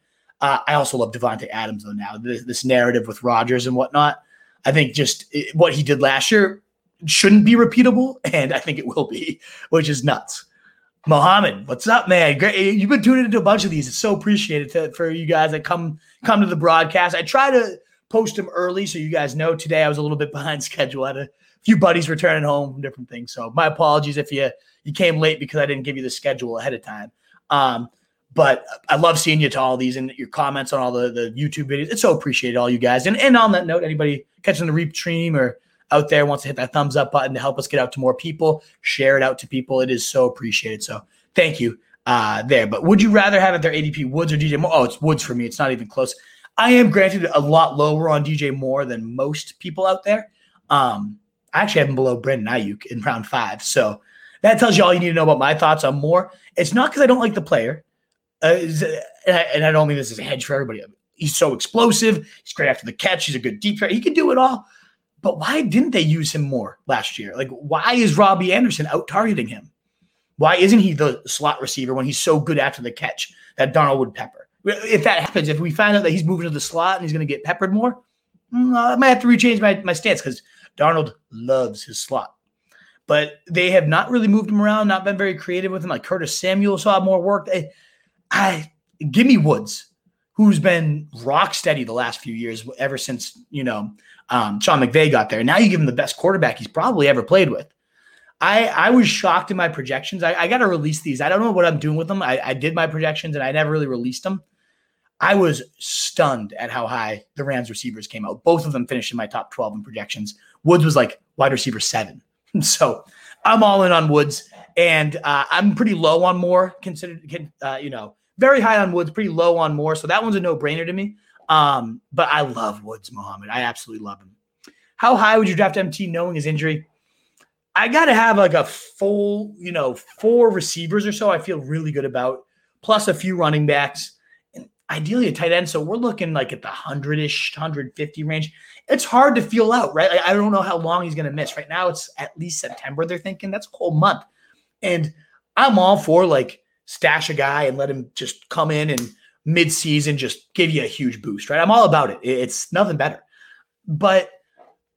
Uh, I also love Davante Adams though. Now this, this, narrative with Rodgers and whatnot, I think just it, what he did last year shouldn't be repeatable, and I think it will be, which is nuts. Mohammed, what's up, man? Great, you've been tuning into a bunch of these. It's so appreciated to, for you guys that come come to the broadcast. I try to post them early so you guys know. Today I was a little bit behind schedule. I had a few buddies returning home from different things. So my apologies if you you came late because I didn't give you the schedule ahead of time. Um, but I love seeing you to all these and your comments on all the, the YouTube videos. It's so appreciated, all you guys. And, and on that note, anybody catching the reap stream or out there wants to hit that thumbs up button to help us get out to more people, share it out to people. It is so appreciated. So thank you uh, there. But would you rather have it there ADP Woods or DJ Moore? Oh, it's Woods for me. It's not even close. I am granted a lot lower on DJ Moore than most people out there. Um, I actually have him below Brandon Aiyuk in round five. So that tells you all you need to know about my thoughts on Moore. It's not because I don't like the player. Uh, and, I, and, I, don't mean this is a hedge for everybody. He's so explosive. He's great after the catch. He's a good deep threat. He can do it all. But why didn't they use him more last year? Like, why is Robbie Anderson out targeting him? Why isn't he the slot receiver when he's so good after the catch that Donald would pepper? If that happens, if we find out that he's moving to the slot and he's going to get peppered more, mm, I might have to rechange my, my stance because Donald loves his slot. But they have not really moved him around, not been very creative with him. Like Curtis Samuel saw more work. I, I give me Woods, who's been rock steady the last few years, ever since you know um, Sean McVay got there. Now you give him the best quarterback he's probably ever played with. I I was shocked in my projections. I, I got to release these. I don't know what I'm doing with them. I, I did my projections and I never really released them. I was stunned at how high the Rams receivers came out. Both of them finished in my top 12 in projections. Woods was like wide receiver seven. So I'm all in on Woods, and uh, I'm pretty low on Moore. Considered, uh, you know, very high on Woods, pretty low on Moore. So that one's a no brainer to me. Um, but I love Woods, Mohammed. I absolutely love him. How high would you draft MT knowing his injury? I got to have like a full, you know, four receivers or so. I feel really good about, plus a few running backs and ideally a tight end. So we're looking like at the 100 ish, 150 range. It's hard to feel out, right? Like, I don't know how long he's going to miss. Right now, it's at least September, they're thinking. That's a whole month. And I'm all for like stash a guy and let him just come in and mid-season just give you a huge boost, right? I'm all about it. It's nothing better. But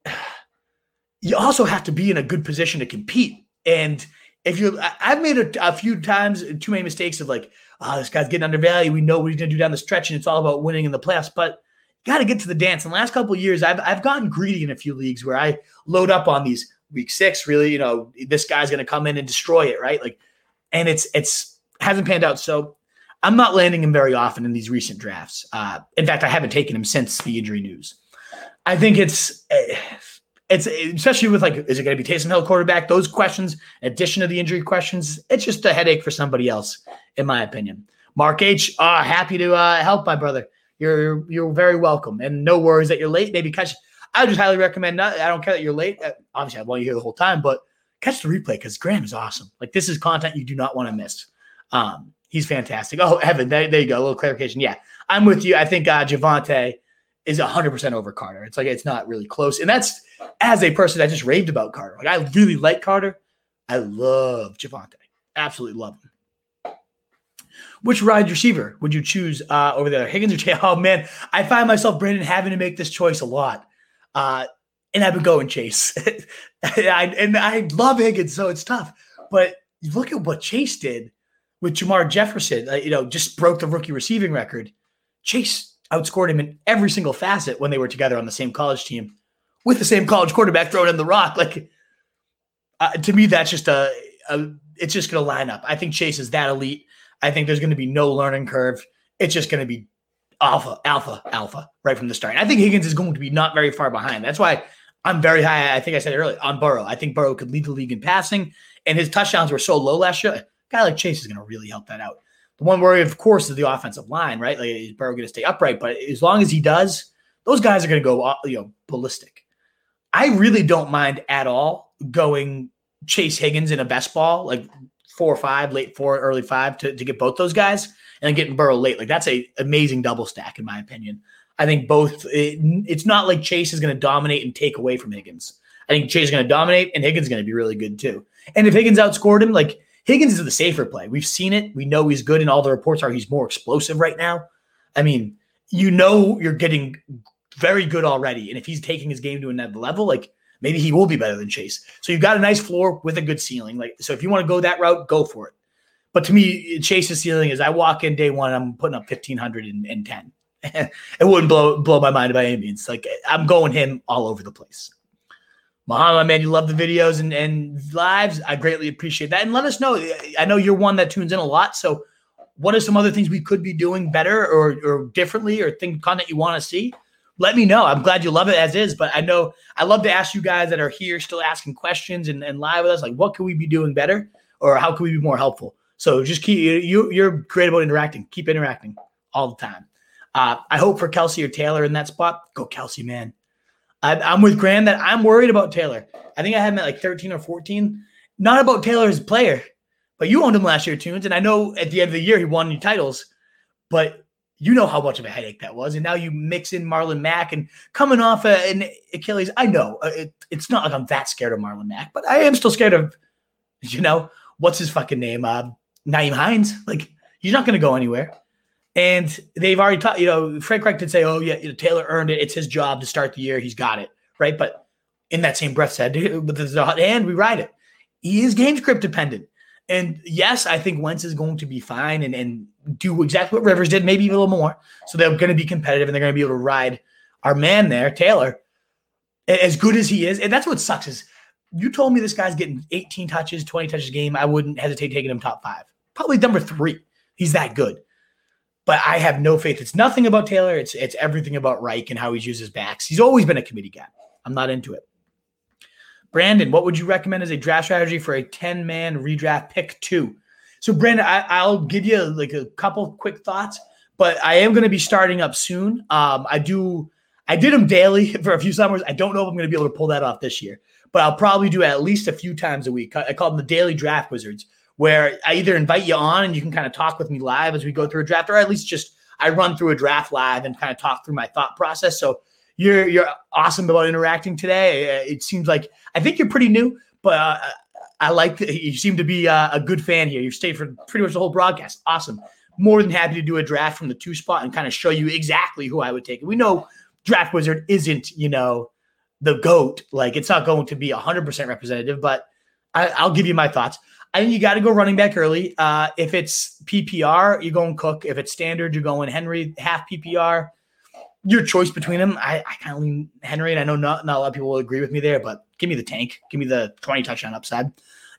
you also have to be in a good position to compete. And if you, I've made a, a few times too many mistakes of like, oh, this guy's getting undervalued. We know what he's going to do down the stretch, and it's all about winning in the playoffs. But got to get to the dance. In the last couple years, I've I've gotten greedy in a few leagues where I load up on these week six. Really, you know, this guy's going to come in and destroy it, right? Like, and it's it's hasn't panned out. So I'm not landing him very often in these recent drafts. Uh, in fact, I haven't taken him since the injury news. I think it's eh, it's especially with like, is it going to be Taysom Hill quarterback? Those questions, addition to the injury questions, it's just a headache for somebody else, in my opinion. Mark H, uh, happy to uh, help my brother. You're you're very welcome, and no worries that you're late. Maybe catch. I just highly recommend. Not, I don't care that you're late. Uh, obviously, I want you here the whole time, but catch the replay because Graham is awesome. Like this is content you do not want to miss. Um, he's fantastic. Oh, Evan, there, there you go. A little clarification. Yeah, I'm with you. I think uh, Javonte is 100% over Carter. It's like it's not really close. And that's as a person that just raved about Carter. Like I really like Carter. I love Javonte. Absolutely love him. Which wide receiver would you choose uh, over there, Higgins or Jay? Oh man, I find myself Brandon having to make this choice a lot, uh, and I've been going Chase. and, I, and I love Higgins, so it's tough. But look at what Chase did with Jermar Jefferson. Uh, you know, just broke the rookie receiving record. Chase outscored him in every single facet when they were together on the same college team with the same college quarterback throwing in the rock. Like uh, to me, that's just a, a it's just going to line up. I think Chase is that elite. I think there's going to be no learning curve. It's just going to be alpha, alpha, alpha right from the start. And I think Higgins is going to be not very far behind. That's why I'm very high. I think I said it earlier on Burrow. I think Burrow could lead the league in passing, and his touchdowns were so low last year. Guy like Chase is going to really help that out. The one worry, of course, is the offensive line, right? Like is Burrow going to stay upright? But as long as he does, those guys are going to go, uh, you know, ballistic. I really don't mind at all going Chase Higgins in a best ball, like four or five, late four, early five, to, to get both those guys, and then getting Burrow late. Like that's a amazing double stack, in my opinion. I think both. It, it's not like Chase is going to dominate and take away from Higgins. I think Chase is going to dominate, and Higgins is going to be really good too. And if Higgins outscored him, like Higgins is the safer play. We've seen it. We know he's good, and all the reports are he's more explosive right now. I mean, you know, you're getting very good already, and if he's taking his game to another level, like maybe he will be better than Chase. So you've got a nice floor with a good ceiling. Like, so if you want to go that route, go for it. But to me, Chase's ceiling is I walk in day one, I'm putting up 1510. it wouldn't blow blow my mind by any means. Like I'm going him all over the place. Muhammad, man, you love the videos and, and lives. I greatly appreciate that. And let us know. I know you're one that tunes in a lot. So, what are some other things we could be doing better or, or differently or think content you want to see? Let me know. I'm glad you love it as is. But I know I love to ask you guys that are here still asking questions and, and live with us, like, what could we be doing better or how can we be more helpful? So, just keep you, you're great about interacting. Keep interacting all the time. Uh, I hope for Kelce or Taylor in that spot. Go Kelce, man. I, am with Graham that I'm worried about Taylor. I think I had him at like 13 or 14. Not about Taylor as a player, but you owned him last year, Tunes. And I know at the end of the year he won you titles, but you know how much of a headache that was. And now you mix in Marlon Mack and coming off an Achilles. I know uh, it, it's not like I'm that scared of Marlon Mack, but I am still scared of, you know, what's his fucking name? Uh, Nyheim Hines. Like he's not going to go anywhere. And they've already taught, you know, Frank Reich did say, oh, yeah, you know, Taylor earned it. It's his job to start the year. He's got it. Right. But in that same breath said, hand, we ride it. He is game script dependent. And yes, I think Wentz is going to be fine and, and do exactly what Rivers did, maybe even a little more. So they're going to be competitive and they're going to be able to ride our man there, Taylor, as good as he is. And that's what sucks is you told me this guy's getting 18 touches, 20 touches a game. I wouldn't hesitate taking him top five. Probably number three. He's that good but I have no faith. It's nothing about Taylor. It's it's everything about Reich and how he uses backs. He's always been a committee guy. I'm not into it. Brandon, what would you recommend as a draft strategy for a 10 man redraft pick two? So, Brandon, I, will give you like a couple quick thoughts, but I am going to be starting up soon. Um, I do, I did them daily for a few summers. I don't know if I'm going to be able to pull that off this year, but I'll probably do at least a few times a week. I call them the daily draft wizards where I either invite you on and you can kind of talk with me live as we go through a draft, or at least just I run through a draft live and kind of talk through my thought process. So you're you're awesome about interacting today. It seems like I think you're pretty new, but uh, I like you seem to be uh, a good fan here. You've stayed for pretty much the whole broadcast. Awesome. more than happy to do a draft from the two spot and kind of show you exactly who I would take. We know Draft Wizard isn't, you know, the GOAT. Like it's not going to be 100% representative, but I, will give you my thoughts. I think you got to go running back early. Uh, if it's PPR, you're going Cook. If it's standard, you're going Henry, half PPR. Your choice between them, I, I kind of lean Henry, and I know not, not a lot of people will agree with me there, but give me the tank. Give me the 20 touchdown upside.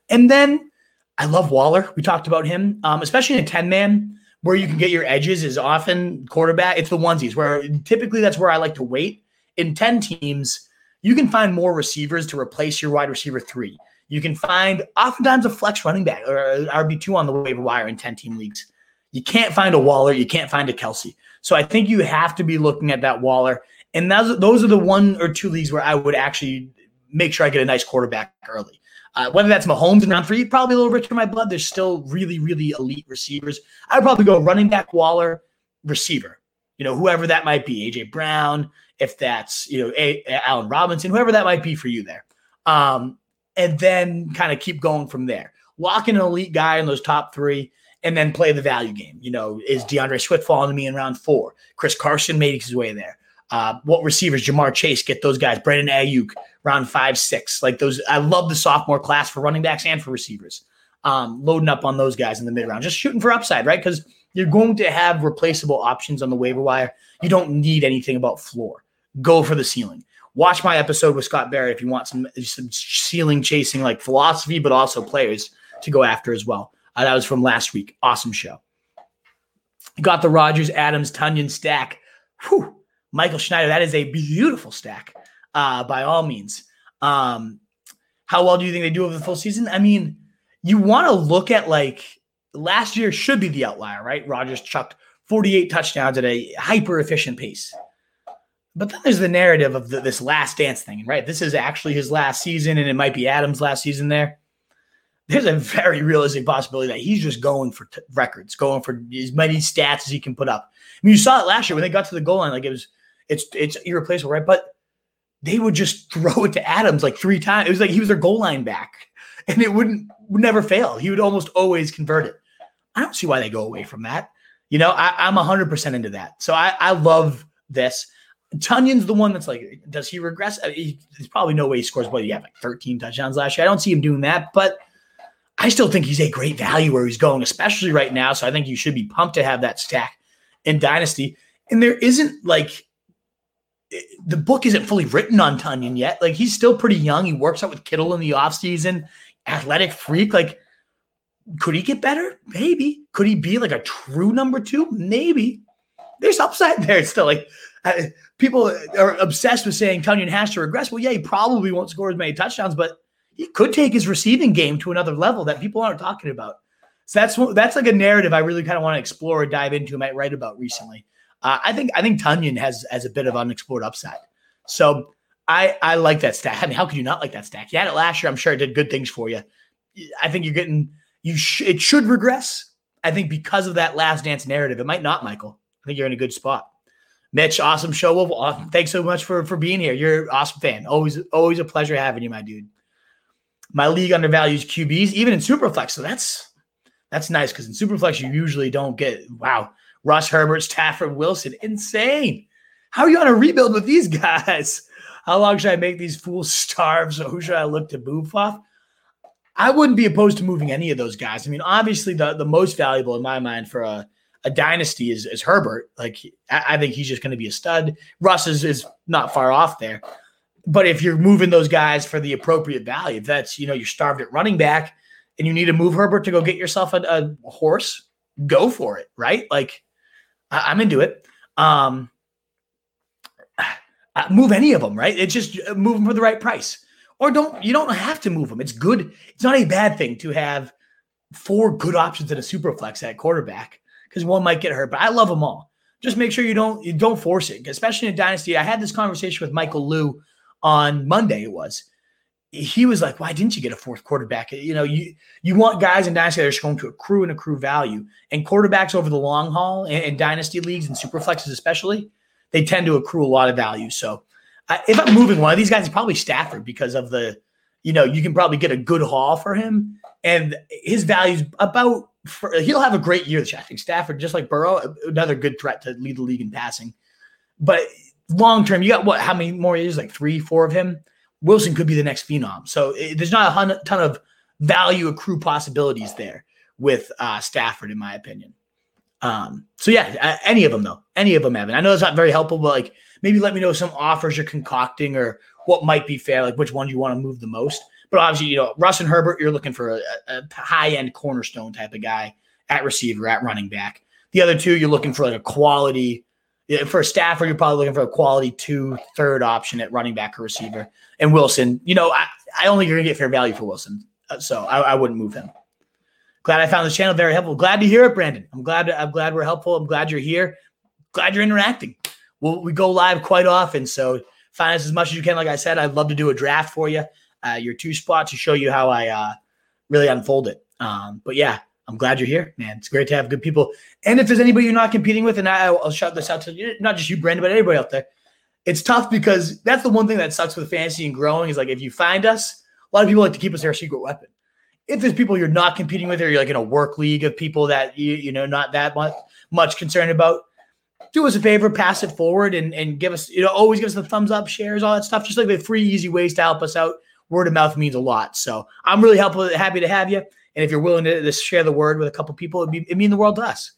And then I love Waller. We talked about him, um, especially in a 10 man where you can get your edges is often quarterback. It's the onesies where typically that's where I like to wait. In 10 teams, you can find more receivers to replace your wide receiver three. You can find oftentimes a flex running back or RB2 on the waiver wire in 10 team leagues. You can't find a Waller, you can't find a Kelce. So I think you have to be looking at that Waller. And those, those are the one or two leagues where I would actually make sure I get a nice quarterback early. Uh, whether that's Mahomes in round three, probably a little rich in my blood. There's still really, really elite receivers. I'd probably go running back, Waller, receiver. You know, whoever that might be, AJ Brown, if that's you know a, Allen Robinson, whoever that might be for you there. Um, and then kind of keep going from there. Lock in an elite guy in those top three, and then play the value game. You know, is D'Andre Swift falling to me in round four? Chris Carson made his way there. Uh, what receivers? Ja'Marr Chase, get those guys. Brandon Aiyuk, round five, six. Like those, I love the sophomore class for running backs and for receivers. Um, loading up on those guys in the mid round, just shooting for upside, right? Because you're going to have replaceable options on the waiver wire. You don't need anything about floor. Go for the ceiling watch my episode with Scott Barrett if you want some, some ceiling chasing like philosophy, but also players to go after as well. Uh, that was from last week. Awesome show. Got the Rodgers, Adams, Tonyan stack. Whew. Michael Schneider. That is a beautiful stack, uh, by all means. Um, how well do you think they do over the full season? I mean, you want to look at like last year should be the outlier, right? Rodgers chucked 48 touchdowns at a hyper efficient pace. But then there's the narrative of the, this last dance thing, right? This is actually his last season, and it might be Adams' last season there. There's a very realistic possibility that he's just going for t- records, going for as many stats as he can put up. I mean, you saw it last year when they got to the goal line, like it was, it's it's irreplaceable, right? But they would just throw it to Adams like three times. It was like he was their goal line back, and it wouldn't would never fail. He would almost always convert it. I don't see why they go away from that. You know, I, I'm 100% into that. So I, I love this. Tonyan's the one that's like, does he regress? I mean, there's probably no way he scores. What he had like 13 touchdowns last year. I don't see him doing that, but I still think he's a great value where he's going, especially right now. So I think you should be pumped to have that stack in Dynasty. And there isn't like the book isn't fully written on Tonyan yet. Like he's still pretty young. He works out with Kittle in the offseason, athletic freak. Like, could he get better? Maybe. Could he be like a true number two? Maybe. There's upside there still. Like people are obsessed with saying Tonyan has to regress. Well, yeah, he probably won't score as many touchdowns, but he could take his receiving game to another level that people aren't talking about. So that's that's like a narrative I really kind of want to explore or dive into. Might write about recently. Uh, I think I think Tonyan has has a bit of unexplored upside. So I I like that stack. I mean, how could you not like that stack? You had it last year. I'm sure it did good things for you. I think you're getting you. Sh- it should regress. I think because of that last dance narrative, it might not, Michael. I think you're in a good spot. Mitch, awesome show. Well, uh, thanks so much for for being here. You're an awesome fan. Always, always a pleasure having you, my dude. My league undervalues QBs, even in Superflex. So that's that's nice because in Superflex you usually don't get wow. Russ Herbert, Stafford, Wilson, insane. How are you on a rebuild with these guys? How long should I make these fools starve? So who should I look to move off? I wouldn't be opposed to moving any of those guys. I mean, obviously the the most valuable in my mind for a a dynasty is, is Herbert. Like I, I think he's just going to be a stud. Russ is, is not far off there. But if you're moving those guys for the appropriate value, if that's you know you're starved at running back and you need to move Herbert to go get yourself a, a horse, go for it, right? Like I, am into it. Um, uh, move any of them, right? It's just uh, move them for the right price, or don't you don't have to move them. It's good. It's not a bad thing to have four good options in a super flex at quarterback because one might get hurt. But I love them all. Just make sure you don't you don't force it, especially in dynasty. I had this conversation with Michael Liu on Monday. It was he was like, "Why didn't you get a fourth quarterback? You know, you you want guys in dynasty that are just going to accrue and accrue value, and quarterbacks over the long haul and, in dynasty leagues and super flexes especially, they tend to accrue a lot of value. So, if I'm moving one of these guys, it's probably Stafford because of the, you know, you can probably get a good haul for him, and his value's about for, he'll have a great year year. I think Stafford, just like Burrow, another good threat to lead the league in passing. But long term, you got what? How many more years? Like three, four of him. Wilson could be the next phenom. So it, there's not a ton of value accrue possibilities there with uh, Stafford, in my opinion. Um, so yeah, any of them though, any of them, Evan. I know it's not very helpful, but like maybe let me know some offers you're concocting or what might be fair, like which one you want to move the most. But obviously, you know, Russ and Herbert, you're looking for a, a high end cornerstone type of guy at receiver, at running back. The other two, you're looking for like a quality. For a Stafford, you're probably looking for a quality two, third option at running back or receiver. And Wilson, you know, I, I don't think you're gonna get fair value for Wilson, uh, so I, I wouldn't move him. Glad I found this channel very helpful. Glad to hear it, Brandon. I'm glad. I'm glad we're helpful. I'm glad you're here. Glad you're interacting. We'll, we go live quite often, so find us as much as you can. Like I said, I'd love to do a draft for you uh, your two spot to show you how I uh, really unfold it. Um, but yeah, I'm glad you're here, man. It's great to have good people. And if there's anybody you're not competing with, and I, will shout this out to you, not just you, Brandon, but anybody out there. It's tough because that's the one thing that sucks with fantasy and growing is like if you find us, a lot of people like to keep us their secret weapon. If there's people you're not competing with, or you're like in a work league of people that you you know not that much much concerned about, do us a favor, pass it forward, and and give us you know always give us the thumbs up, shares, all that stuff. Just like the free easy ways to help us out word of mouth means a lot. So I'm really happy to have you. And if you're willing to, to share the word with a couple people, it'd, be, it'd mean the world to us.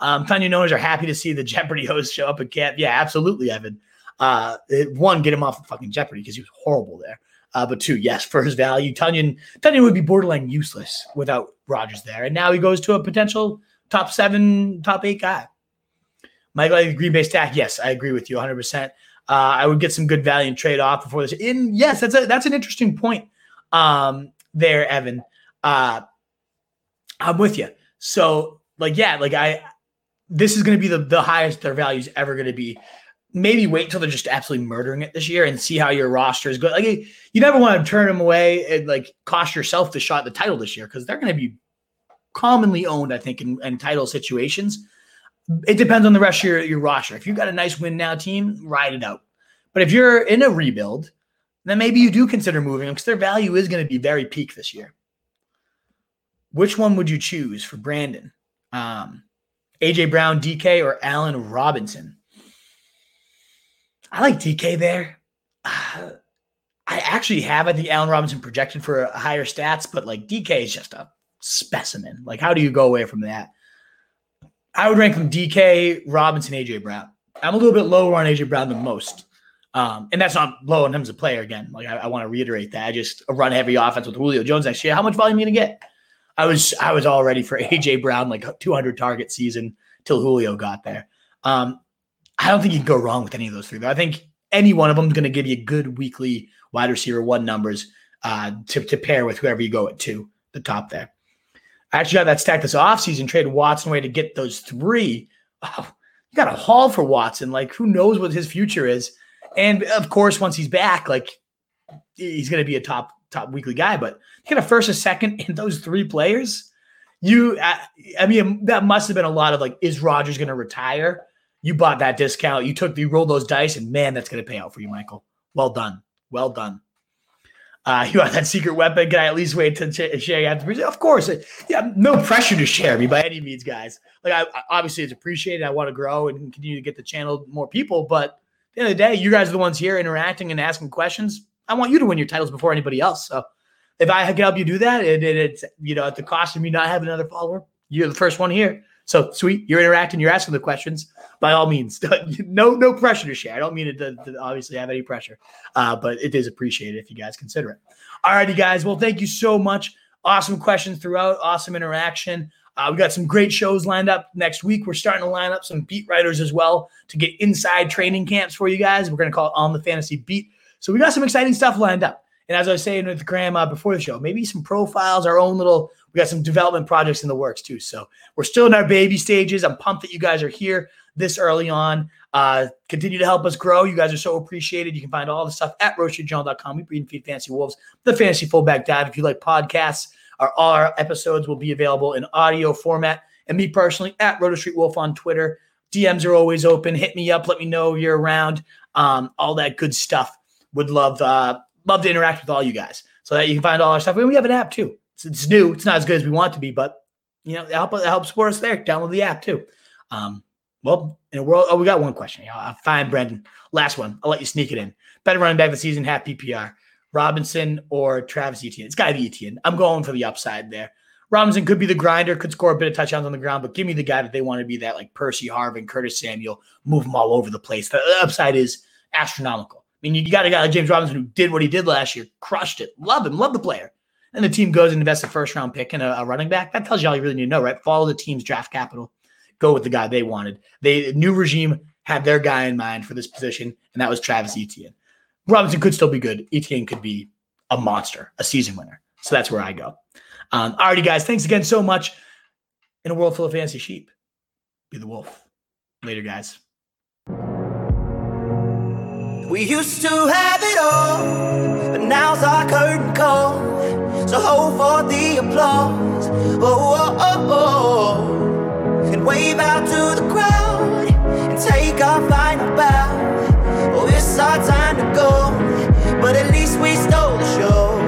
Um, Tonyan owners are happy to see the Jeopardy host show up at camp. Yeah, absolutely, Evan. Uh, one, get him off of fucking Jeopardy because he was horrible there. Uh, but two, yes, for his value, Tonyan Tonyan would be borderline useless without Rodgers there. And now he goes to a potential top seven, top eight guy. Michael, Green Bay stack. Yes, I agree with you 100. percent I would get some good value and trade off before this. In yes, that's a that's an interesting point um, there, Evan. Uh, I'm with you. So like yeah, like I this is going to be the the highest their value is ever going to be. Maybe wait until they're just absolutely murdering it this year and see how your roster is going. Like you never want to turn them away and like cost yourself the shot the title this year because they're going to be commonly owned, I think, in, in title situations. It depends on the rest of your, your roster. If you've got a nice win now team, ride it out. But if you're in a rebuild, then maybe you do consider moving them because their value is going to be very peak this year. Which one would you choose for Brandon? Um, AJ Brown, DK, or Allen Robinson? I like DK there. Uh, I actually have, I think, Allen Robinson projected for higher stats, but like DK is just a specimen. Like, how do you go away from that? I would rank them DK, Robinson, AJ Brown. I'm a little bit lower on AJ Brown than most. Um, and that's not low in terms of player again. Like I, I want to reiterate that. I just a run heavy offense with Julio Jones next year. How much volume are you gonna get? I was I was all ready for AJ Brown like 200 target season till Julio got there. Um, I don't think you can go wrong with any of those three. But I think any one of them is going to give you good weekly wide receiver one numbers uh, to, to pair with whoever you go at two, the top there. I actually got that stack this offseason, traded Watson away to get those three. Oh, you got a haul for Watson. Like, who knows what his future is? And of course, once he's back, like he's going to be a top top weekly guy. But you get a first, a second in those three players. You, I, I mean, that must have been a lot of like, is Rodgers going to retire? You bought that discount. You took, you rolled those dice, and man, that's going to pay out for you, Michael. Well done. Well done. Uh, you want that secret weapon? Can I at least wait to ch- share after? Of course. Yeah, no pressure to share me by any means, guys. Like, I, I obviously it's appreciated. I want to grow and continue to get the channel more people. But at the end of the day, you guys are the ones here interacting and asking questions. I want you to win your titles before anybody else. So if I can help you do that, and it, it's you know at the cost of me not having another follower, you're the first one here. So sweet, you're interacting, you're asking the questions. By all means, no no pressure to share. I don't mean it to, to obviously have any pressure, uh, but it is appreciated if you guys consider it. All righty, guys. Well, thank you so much. Awesome questions throughout. Awesome interaction. Uh, we got some great shows lined up next week. We're starting to line up some beat writers as well to get inside training camps for you guys. We're going to call it on the fantasy beat. So we got some exciting stuff lined up. And as I was saying with Graham uh, before the show, maybe some profiles, our own little, we got some development projects in the works too. So we're still in our baby stages. I'm pumped that you guys are here this early on. Uh, continue to help us grow. You guys are so appreciated. You can find all the stuff at rotostreetjournal.com. We breed and feed fancy wolves, the fantasy fullback dive. If you like podcasts, our, all our episodes will be available in audio format. And me personally at Roto Street Wolf on Twitter. DMs are always open. Hit me up. Let me know you're around. Um, all that good stuff. Would love uh, love to interact with all you guys so that you can find all our stuff. And we have an app too. It's, it's new. It's not as good as we want it to be, but you know, help help support us there. Download the app too. Um, well, in a world, oh, we got one question. Know, fine, Brendan. Last one. I'll let you sneak it in. Better running back of the season, half PPR. Robinson or Travis Etienne? It's got to be Etienne. I'm going for the upside there. Robinson could be the grinder, could score a bit of touchdowns on the ground, but give me the guy that they want to be that like Percy Harvin, Curtis Samuel, move them all over the place. The upside is astronomical. I mean, you got a guy like James Robinson who did what he did last year, crushed it. Love him, love the player. And the team goes and invests a first round pick and a, a running back. That tells you all you really need to know, right? Follow the team's draft capital, go with the guy they wanted. They new regime had their guy in mind for this position, and that was Travis Etienne. Robinson could still be good. Etienne could be a monster, a season winner. So that's where I go. Um, alrighty, guys. Thanks again so much. In a world full of fancy sheep, be the wolf. Later, guys. We used to have it all, but now's our curtain call. So hold for the applause. Oh, oh, oh, oh. And wave out to the crowd and take our final bow. Oh, it's our time to go, but at least we stole the show.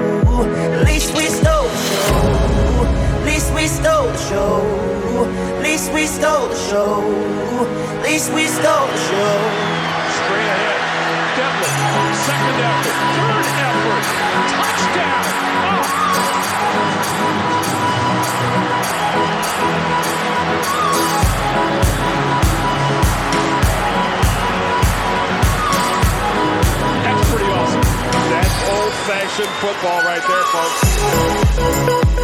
At least we stole the show. At least we stole the show. At least we stole the show. At least we stole the show. Straight ahead. Devlin, second effort, third touchdown. That's pretty awesome. That's old-fashioned football right there, folks.